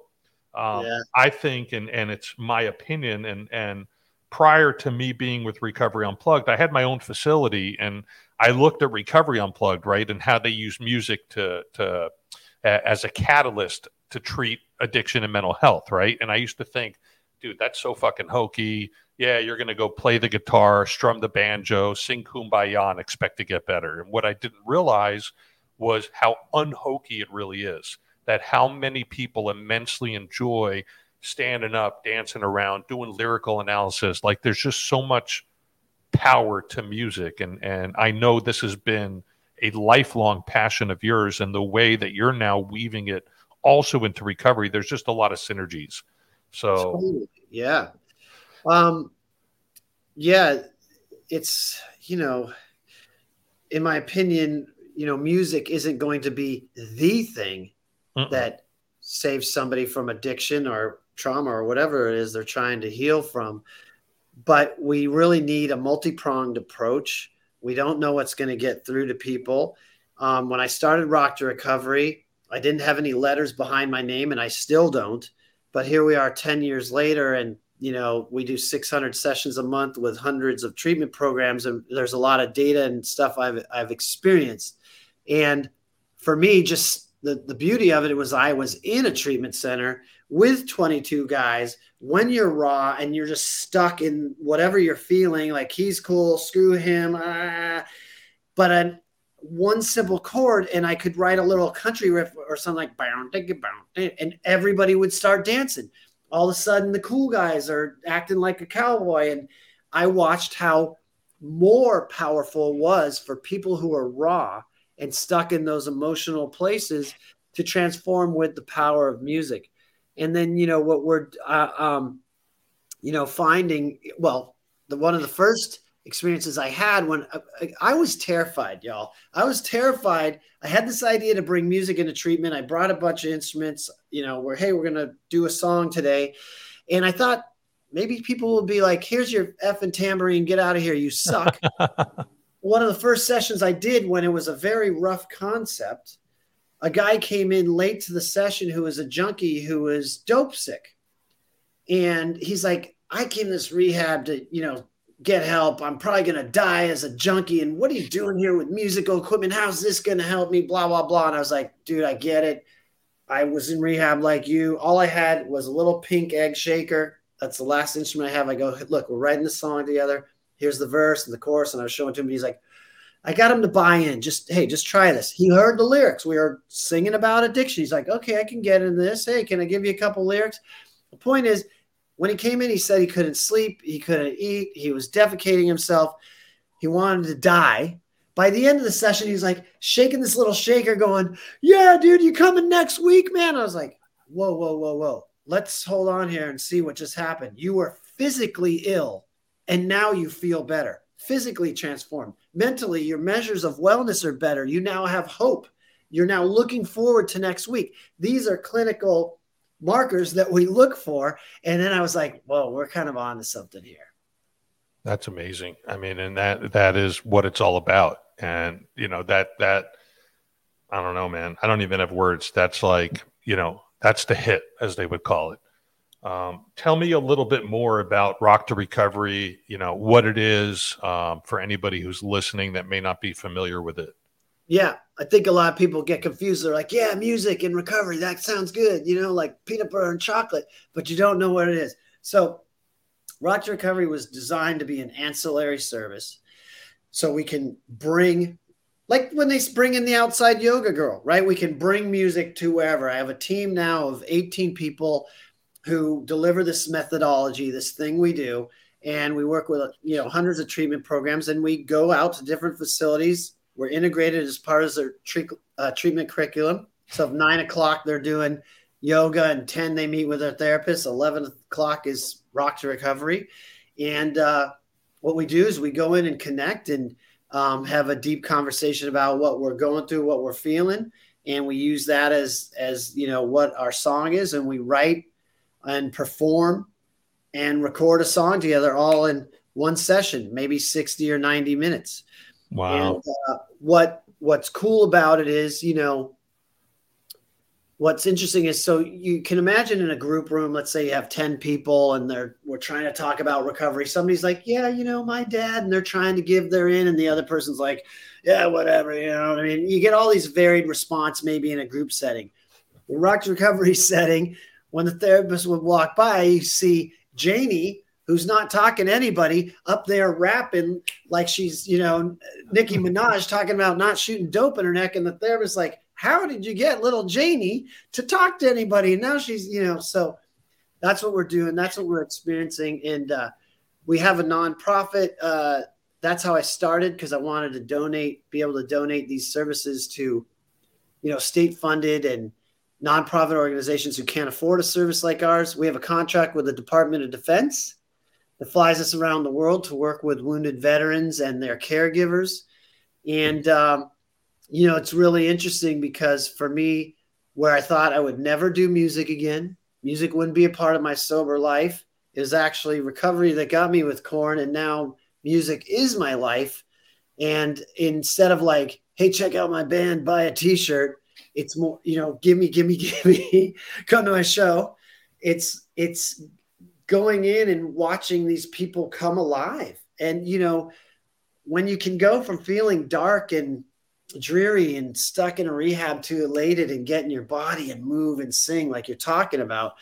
um, yeah. I think, and and it's my opinion, and and prior to me being with Recovery Unplugged, I had my own facility, and I looked at Recovery Unplugged, right, and how they use music to to uh, as a catalyst to treat addiction and mental health, right? And I used to think, dude, that's so fucking hokey. Yeah, you're going to go play the guitar, strum the banjo, sing kumbaya, and expect to get better. And what I didn't realize was how unhokey it really is that how many people immensely enjoy standing up, dancing around, doing lyrical analysis. Like there's just so much power to music. And, and I know this has been a lifelong passion of yours and the way that you're now weaving it also into recovery. There's just a lot of synergies. So, yeah. Um, yeah, it's, you know, in my opinion, you know, music isn't going to be the thing Mm-mm. that saves somebody from addiction or trauma or whatever it is they're trying to heal from. But we really need a multi pronged approach. We don't know what's going to get through to people. Um, when I started Rock to Recovery, I didn't have any letters behind my name, and I still don't. But here we are 10 years later, and you know we do 600 sessions a month with hundreds of treatment programs and there's a lot of data and stuff i've, I've experienced and for me just the, the beauty of it was I was in a treatment center with 22 guys when you're raw and you're just stuck in whatever you're feeling like he's cool screw him ah. but a one simple chord and I could write a little country riff or something like and everybody would start dancing all of a sudden the cool guys are acting like a cowboy and I watched how more powerful was for people who are raw and stuck in those emotional places to transform with the power of music. And then, you know, what we're, uh, um, you know, finding, well, the one of the first experiences I had when I, uh, I was terrified, y'all. I was terrified. I had this idea to bring music into treatment. I brought a bunch of instruments, you know, where, hey, we're going to do a song today. And I thought maybe people will be like, here's your effing tambourine, get out of here, you suck. one of the first sessions I did when it was a very rough concept, a guy came in late to the session who was a junkie who was dope sick. And he's like, I came to this rehab to, you know, get help. I'm probably going to die as a junkie. And what are you doing here with musical equipment? How's this going to help me? Blah, blah, blah. And I was like, dude, I get it. I was in rehab like you. All I had was a little pink egg shaker. That's the last instrument I have. I go, look, we're writing the song together here's the verse and the chorus. And I was showing to him, he's like, I got him to buy in. Just, hey, just try this. He heard the lyrics. We were singing about addiction. He's like, okay, I can get in this. Hey, can I give you a couple lyrics? The point is, when he came in, he said he couldn't sleep, he couldn't eat, he was defecating himself, he wanted to die. By the end of the session, he's like shaking this little shaker, going, Yeah, dude, you coming next week, man? I was like, Whoa, whoa, whoa, whoa. Let's hold on here and see what just happened. You were physically ill and now you feel better, physically transformed. Mentally, your measures of wellness are better. You now have hope. You're now looking forward to next week. These are clinical markers that we look for. And then I was like, whoa, we're kind of on to something here. That's amazing. I mean, and that that is what it's all about. And you know that that I don't know, man. I don't even have words. That's like you know that's the hit, as they would call it. Um, tell me a little bit more about Rock to Recovery. You know what it is um, for anybody who's listening that may not be familiar with it. Yeah, I think a lot of people get confused. They're like, "Yeah, music and recovery. That sounds good." You know, like peanut butter and chocolate, but you don't know what it is. So Rock to Recovery was designed to be an ancillary service so we can bring like when they bring in the outside yoga girl, right? We can bring music to wherever. I have a team now of 18 people who deliver this methodology, this thing we do, and we work with you know hundreds of treatment programs, and we go out to different facilities. We're integrated as part of their tre- uh, treatment curriculum. So, nine o'clock they're doing yoga, and ten they meet with their therapist. Eleven o'clock is Rock to Recovery. And uh, what we do is we go in and connect and um, have a deep conversation about what we're going through, what we're feeling, and we use that as as you know what our song is, and we write and perform and record a song together all in one session, maybe sixty or ninety minutes. Wow! And, uh, what what's cool about it is, you know, what's interesting is so you can imagine in a group room let's say you have 10 people and they're we're trying to talk about recovery somebody's like yeah you know my dad and they're trying to give their in and the other person's like yeah whatever you know what i mean you get all these varied response maybe in a group setting the rock recovery setting when the therapist would walk by you see janie who's not talking to anybody up there rapping like she's you know nicki minaj talking about not shooting dope in her neck and the therapist's like how did you get little Janie to talk to anybody? And now she's, you know, so that's what we're doing. That's what we're experiencing. And uh, we have a nonprofit. Uh, that's how I started because I wanted to donate, be able to donate these services to, you know, state funded and nonprofit organizations who can't afford a service like ours. We have a contract with the Department of Defense that flies us around the world to work with wounded veterans and their caregivers. And, um, you know, it's really interesting because for me, where I thought I would never do music again, music wouldn't be a part of my sober life, is actually recovery that got me with Korn. And now music is my life. And instead of like, hey, check out my band, buy a t shirt, it's more, you know, give me, give me, give me, come to my show. It's, it's going in and watching these people come alive. And, you know, when you can go from feeling dark and dreary and stuck in a rehab to elated and get in your body and move and sing like you're talking about.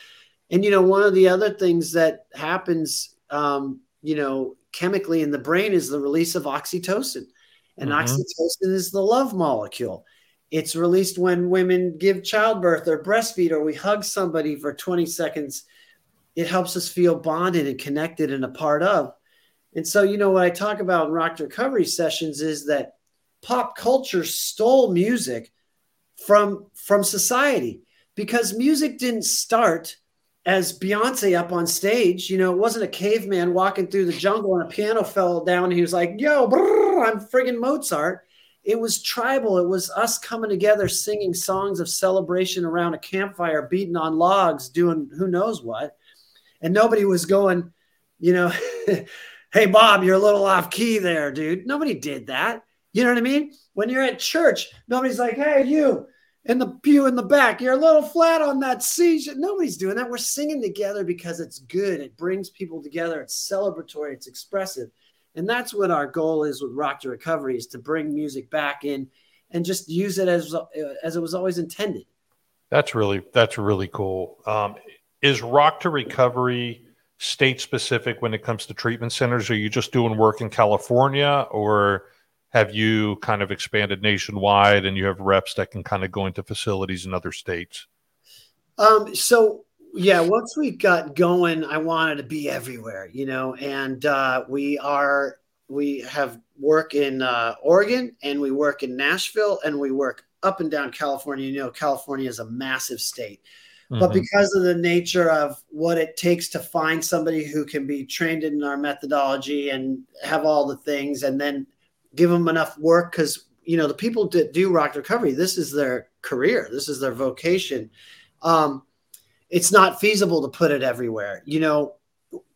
And you know, one of the other things that happens, um, you know, chemically in the brain is the release of oxytocin, and mm-hmm. oxytocin is the love molecule. It's released when women give childbirth or breastfeed, or we hug somebody for 20 seconds. It helps us feel bonded and connected and a part of. And so, you know, what I talk about in rock recovery sessions is that pop culture stole music from from society because music didn't start as Beyonce up on stage. You know, it wasn't a caveman walking through the jungle and a piano fell down and he was like, "Yo, I'm friggin' Mozart." It was tribal. It was us coming together, singing songs of celebration around a campfire, beating on logs, doing who knows what. And nobody was going, you know, hey, Bob, you're a little off key there, dude. Nobody did that. You know what I mean? When you're at church, nobody's like, hey, you in the pew in the back, you're a little flat on that C. Nobody's doing that. We're singing together because it's good. It brings people together. It's celebratory. It's expressive. And that's what our goal is with Rock to Recovery is to bring music back in and just use it as as it was always intended. That's really that's really cool. Um, is Rock to Recovery state specific when it comes to treatment centers? Are you just doing work in California or have you kind of expanded nationwide and you have reps that can kind of go into facilities in other states? Um, so yeah, once we got going, I wanted to be everywhere, you know, and uh, we are we have work in uh, Oregon and we work in Nashville and we work up and down California. You know, California is a massive state. Mm-hmm. But because of the nature of what it takes to find somebody who can be trained in our methodology and have all the things, and then give them enough work because you know the people that do rock recovery this is their career this is their vocation um, it's not feasible to put it everywhere. You know,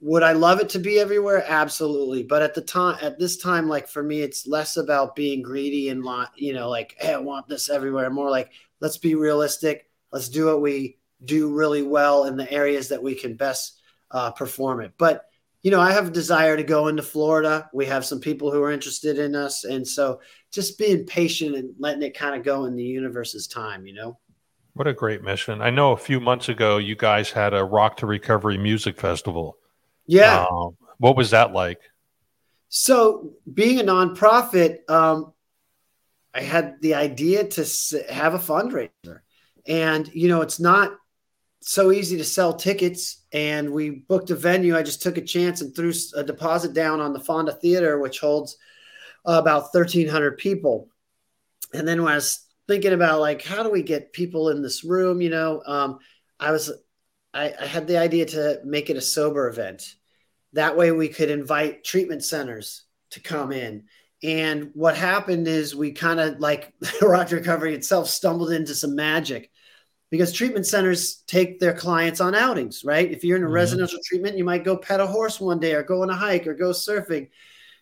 would I love it to be everywhere? Absolutely. But at the time, at this time, like for me, it's less about being greedy and you know, like, hey, I want this everywhere. More like, let's be realistic. Let's do what we do really well in the areas that we can best uh, perform it. But you know, I have a desire to go into Florida. We have some people who are interested in us, and so just being patient and letting it kind of go in the universe's time. You know. What a great mission! I know a few months ago you guys had a Rock to Recovery music festival. Yeah. Um, what was that like? So, being a nonprofit, um, I had the idea to have a fundraiser. And, you know, it's not so easy to sell tickets. And we booked a venue. I just took a chance and threw a deposit down on the Fonda Theater, which holds about 1,300 people. And then when I was thinking about, like, how do we get people in this room, you know, um, I was, I, I had the idea to make it a sober event. That way we could invite treatment centers to come in. And what happened is we kind of like Rock Recovery itself stumbled into some magic because treatment centers take their clients on outings, right? If you're in a mm-hmm. residential treatment, you might go pet a horse one day or go on a hike or go surfing.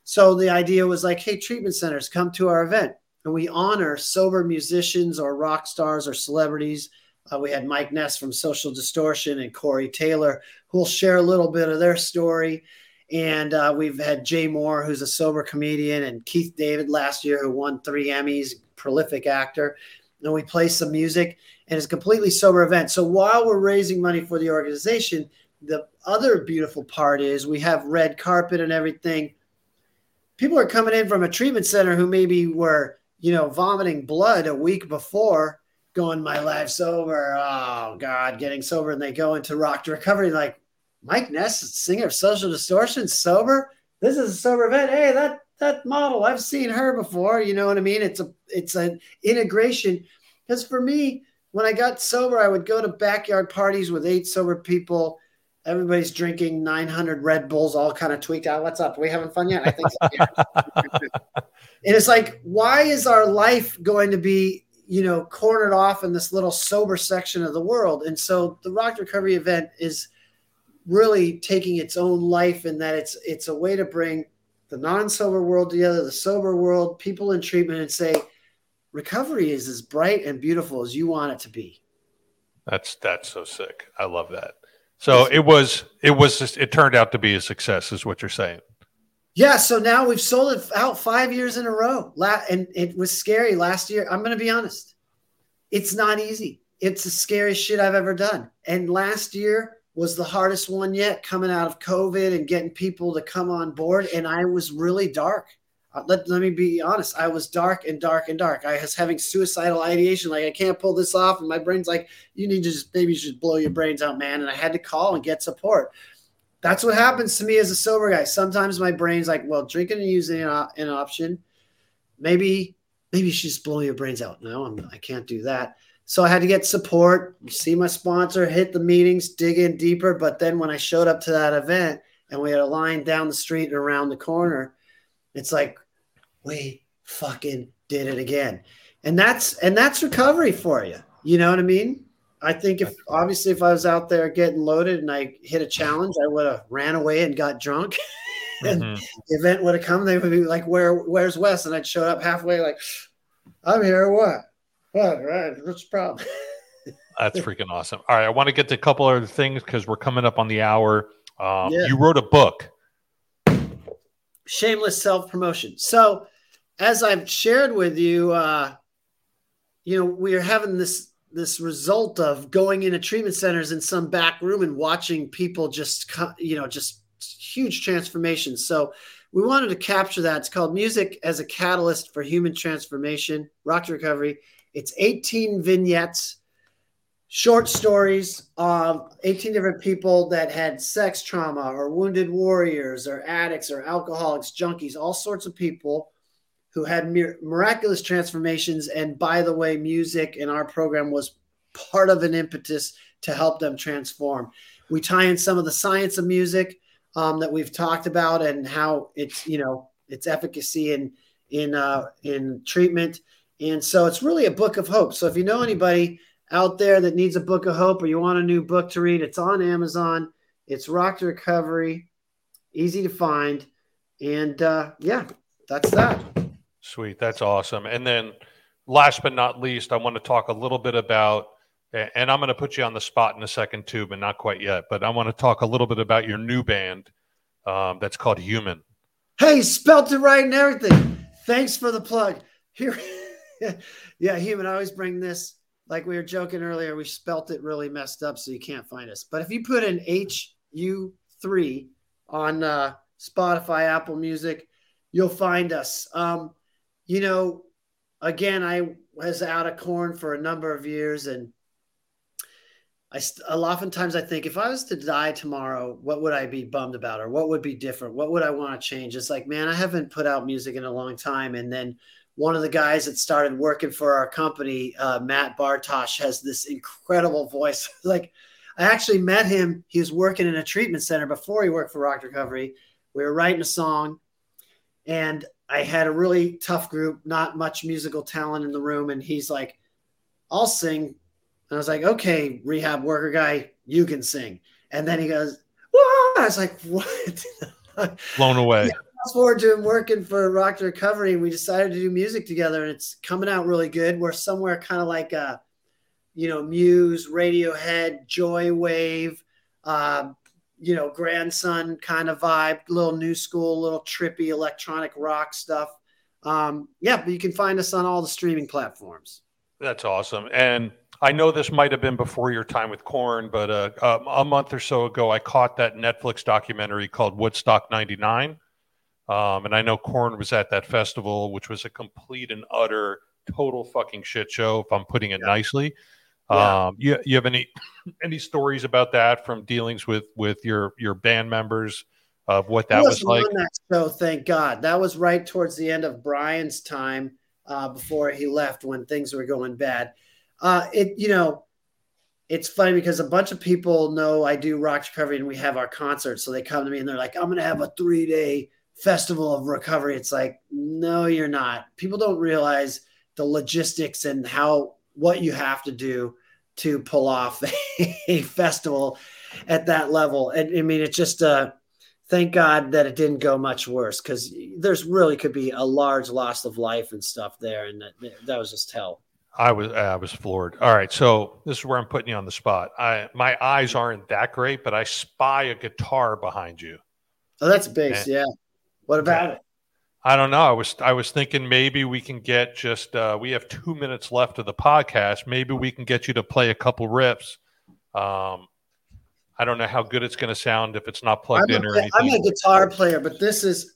So the idea was like, hey, treatment centers, come to our event. And we honor sober musicians or rock stars or celebrities. Uh, we had Mike Ness from Social Distortion and Corey Taylor, who will share a little bit of their story. And uh, we've had Jay Mohr, who's a sober comedian, and Keith David last year, who won three Emmys, prolific actor. And we play some music and it's a completely sober event. So while we're raising money for the organization, the other beautiful part is we have red carpet and everything. People are coming in from a treatment center who maybe were, you know, vomiting blood a week before, going, My life sober. Oh, God, getting sober. And they go into rock to recovery, like, Mike Ness, singer of Social Distortion, sober. This is a sober event. Hey, that that model, I've seen her before. You know what I mean? It's a it's an integration. Because for me, when I got sober, I would go to backyard parties with eight sober people. Everybody's drinking 900 Red Bulls, all kind of tweaked out. What's up? Are we having fun yet? I think so. Yeah. and it's like, why is our life going to be, you know, cornered off in this little sober section of the world? And so the Rock Recovery event is really taking its own life in that it's it's a way to bring the non-sober world together, the sober world, people in treatment, and say, recovery is as bright and beautiful as you want it to be. That's that's so sick. I love that. So it was it was just, it turned out to be a success, is what you're saying. Yeah. So now we've sold it out five years in a row. And it was scary last year. I'm going to be honest. It's not easy. It's the scariest shit I've ever done. And last year was the hardest one yet coming out of COVID and getting people to come on board. And I was really dark. Uh, let, let me be honest. I was dark and dark and dark. I was having suicidal ideation. Like, I can't pull this off. And my brain's like, you need to just, maybe should blow your brains out, man. And I had to call and get support. That's what happens to me as a sober guy. Sometimes my brain's like, well, drinking and using an, an option. Maybe, maybe you should just blow your brains out. No, I'm, I can't do that. So I had to get support, see my sponsor, hit the meetings, dig in deeper. But then when I showed up to that event and we had a line down the street and around the corner, it's like, we fucking did it again. And that's and that's recovery for you. You know what I mean? I think if obviously if I was out there getting loaded and I hit a challenge, I would have ran away and got drunk. and mm-hmm. the event would have come. They would be like, "Where, where's Wes?" And I'd show up halfway, like, "I'm here. What? What? Right? What's the problem?" That's freaking awesome. All right, I want to get to a couple other things because we're coming up on the hour. Um, yeah. You wrote a book, Shameless Self Promotion. So as I've shared with you, uh, you know, we are having this this result of going into treatment centers in some back room and watching people just, you know, just huge transformations. So we wanted to capture that. It's called Music as a Catalyst for Human Transformation, Rock to Recovery. It's 18 vignettes, short stories of 18 different people that had sex trauma or wounded warriors or addicts or alcoholics, junkies, all sorts of people who had miraculous transformations. And by the way, music in our program was part of an impetus to help them transform. We tie in some of the science of music um, that we've talked about and how it's you know its efficacy in in uh, in treatment. And so it's really a book of hope. So if you know anybody out there that needs a book of hope or you want a new book to read, it's on Amazon. It's Rock to Recovery, easy to find. And uh, yeah, that's that. Sweet. That's awesome. And then last but not least, I want to talk a little bit about, and I'm going to put you on the spot in a second too, but not quite yet. But I want to talk a little bit about your new band um, that's called Human. Hey, spelt it right and everything. Thanks for the plug. Here, yeah, Human. I always bring this. Like we were joking earlier, we spelt it really messed up, so you can't find us. But if you put in H U three on uh, Spotify, Apple Music, you'll find us. Um, you know, again, I was out of Korn for a number of years, and I oftentimes I think if I was to die tomorrow, what would I be bummed about, or what would be different? What would I want to change? It's like, man, I haven't put out music in a long time, and then one of the guys that started working for our company, uh, Matt Bartosh, has this incredible voice. like, I actually met him. He was working in a treatment center before he worked for Rock Recovery. We were writing a song, and I had a really tough group, not much musical talent in the room. And he's like, I'll sing. And I was like, okay, rehab worker guy, you can sing. And then he goes, Whoa! I was like, what? Blown away. Yeah, fast forward to him working for Rock to Recovery, and we decided to do music together, and it's coming out really good. We're somewhere kind of like, a, you know, Muse, Radiohead, Joywave, uh, you know, grandson kind of vibe, little new school, little trippy electronic rock stuff. Um, yeah, but you can find us on all the streaming platforms. That's awesome. And I know this might have been before your time with Korn, but uh, um, a month or so ago, I caught that Netflix documentary called Woodstock 99. Um, and I know Korn was at that festival, which was a complete and utter total fucking shit show, if I'm putting it yeah. nicely. Yeah. Um, you, you have any any stories about that from dealings with with your your band members of what that was like? That show, thank God. That was right towards the end of Brian's time uh, before he left when things were going bad. Uh, it you know, it's funny because a bunch of people know I do rock recovery and we have our concerts, so they come to me and they're like, "I'm going to have a three day festival of recovery." It's like, no, you're not. People don't realize the logistics and how what you have to do to pull off a festival at that level. And I mean, it's just uh, thank God that it didn't go much worse because there's really could be a large loss of life and stuff there, and that, that was just hell. I was I was floored. All right, so this is where I'm putting you on the spot. I my eyes aren't that great, but I spy a guitar behind you. Oh, that's bass, and, yeah. What about it? I don't know. I was I was thinking maybe we can get just uh, we have two minutes left of the podcast. Maybe we can get you to play a couple riffs. Um, I don't know how good it's going to sound if it's not plugged I'm in a, or anything. I'm a guitar player, but this is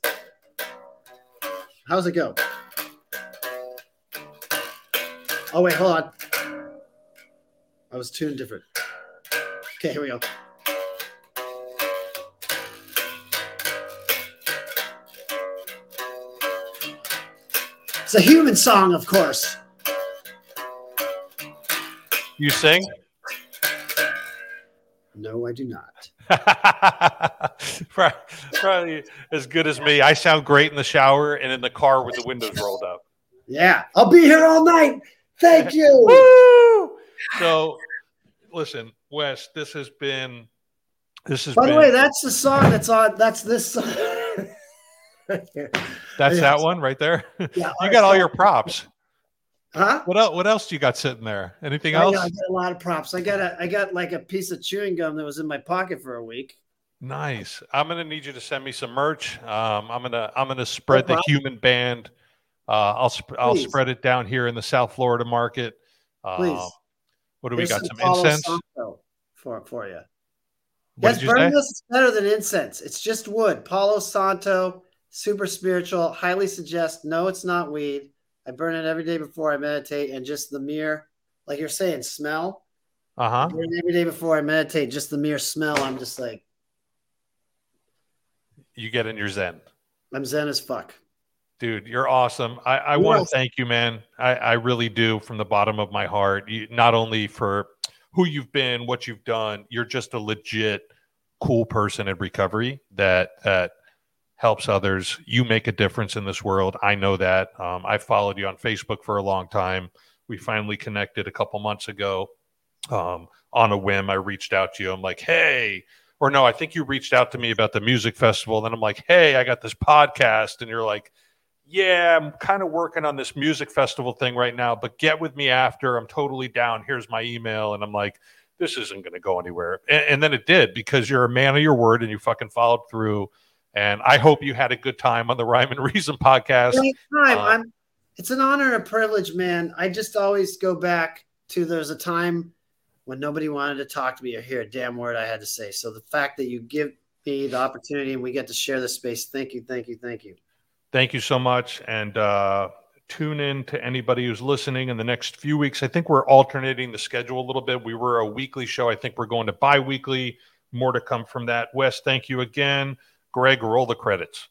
how's it go? Oh wait, hold on. I was tuned different. Okay, here we go. It's a human song, of course. You sing? No, I do not. Probably as good as me. I sound great in the shower and in the car with the windows rolled up. Yeah, I'll be here all night. Thank you. Woo! So, listen, Wes, this has been. This is. By been, the way, that's the song that's on. That's this song. That's yeah. that one right there. Yeah, you got all your props. Huh? What else? What else do you got sitting there? Anything else? I got a lot of props. I got a, I got like a piece of chewing gum that was in my pocket for a week. Nice. I'm gonna need you to send me some merch. Um, I'm gonna I'm gonna spread no the human band. Uh, I'll sp- I'll spread it down here in the South Florida market. Uh, Please. What do we got? Some, some incense for for you. What yes, burn this is better than incense. It's just wood. Palo Santo super spiritual, highly suggest. No, it's not weed. I burn it every day before I meditate, and just the mere, like you're saying, smell. Uh huh. Every day before I meditate, just the mere smell, I'm just like, you get in your zen. I'm zen as fuck. Dude, you're awesome. I, I want to thank you, man. I, I really do from the bottom of my heart. You, not only for who you've been, what you've done, you're just a legit cool person in recovery that that helps others. You make a difference in this world. I know that. Um, I followed you on Facebook for a long time. We finally connected a couple months ago. um, on a whim, I reached out to you. I'm like, hey, or no, I think you reached out to me about the music festival. Then I'm like, hey, I got this podcast. And you're like, yeah, I'm kind of working on this music festival thing right now, but get with me after. I'm totally down. Here's my email. And I'm like, this isn't going to go anywhere. And, and, then it did because you're a man of your word and you fucking followed through. And I hope you had a good time on the Rhyme and Reason podcast. Great time. Uh, I'm, it's an honor and a privilege, man. I just always go back to there's a time when nobody wanted to talk to me or hear a damn word I had to say. So the fact that you give me the opportunity and we get to share this space, thank you, thank you, thank you. Thank you so much. And uh, tune in to anybody who's listening in the next few weeks. I think we're alternating the schedule a little bit. We were a weekly show. I think we're going to bi weekly. More to come from that. Wes, thank you again. Greg, roll the credits.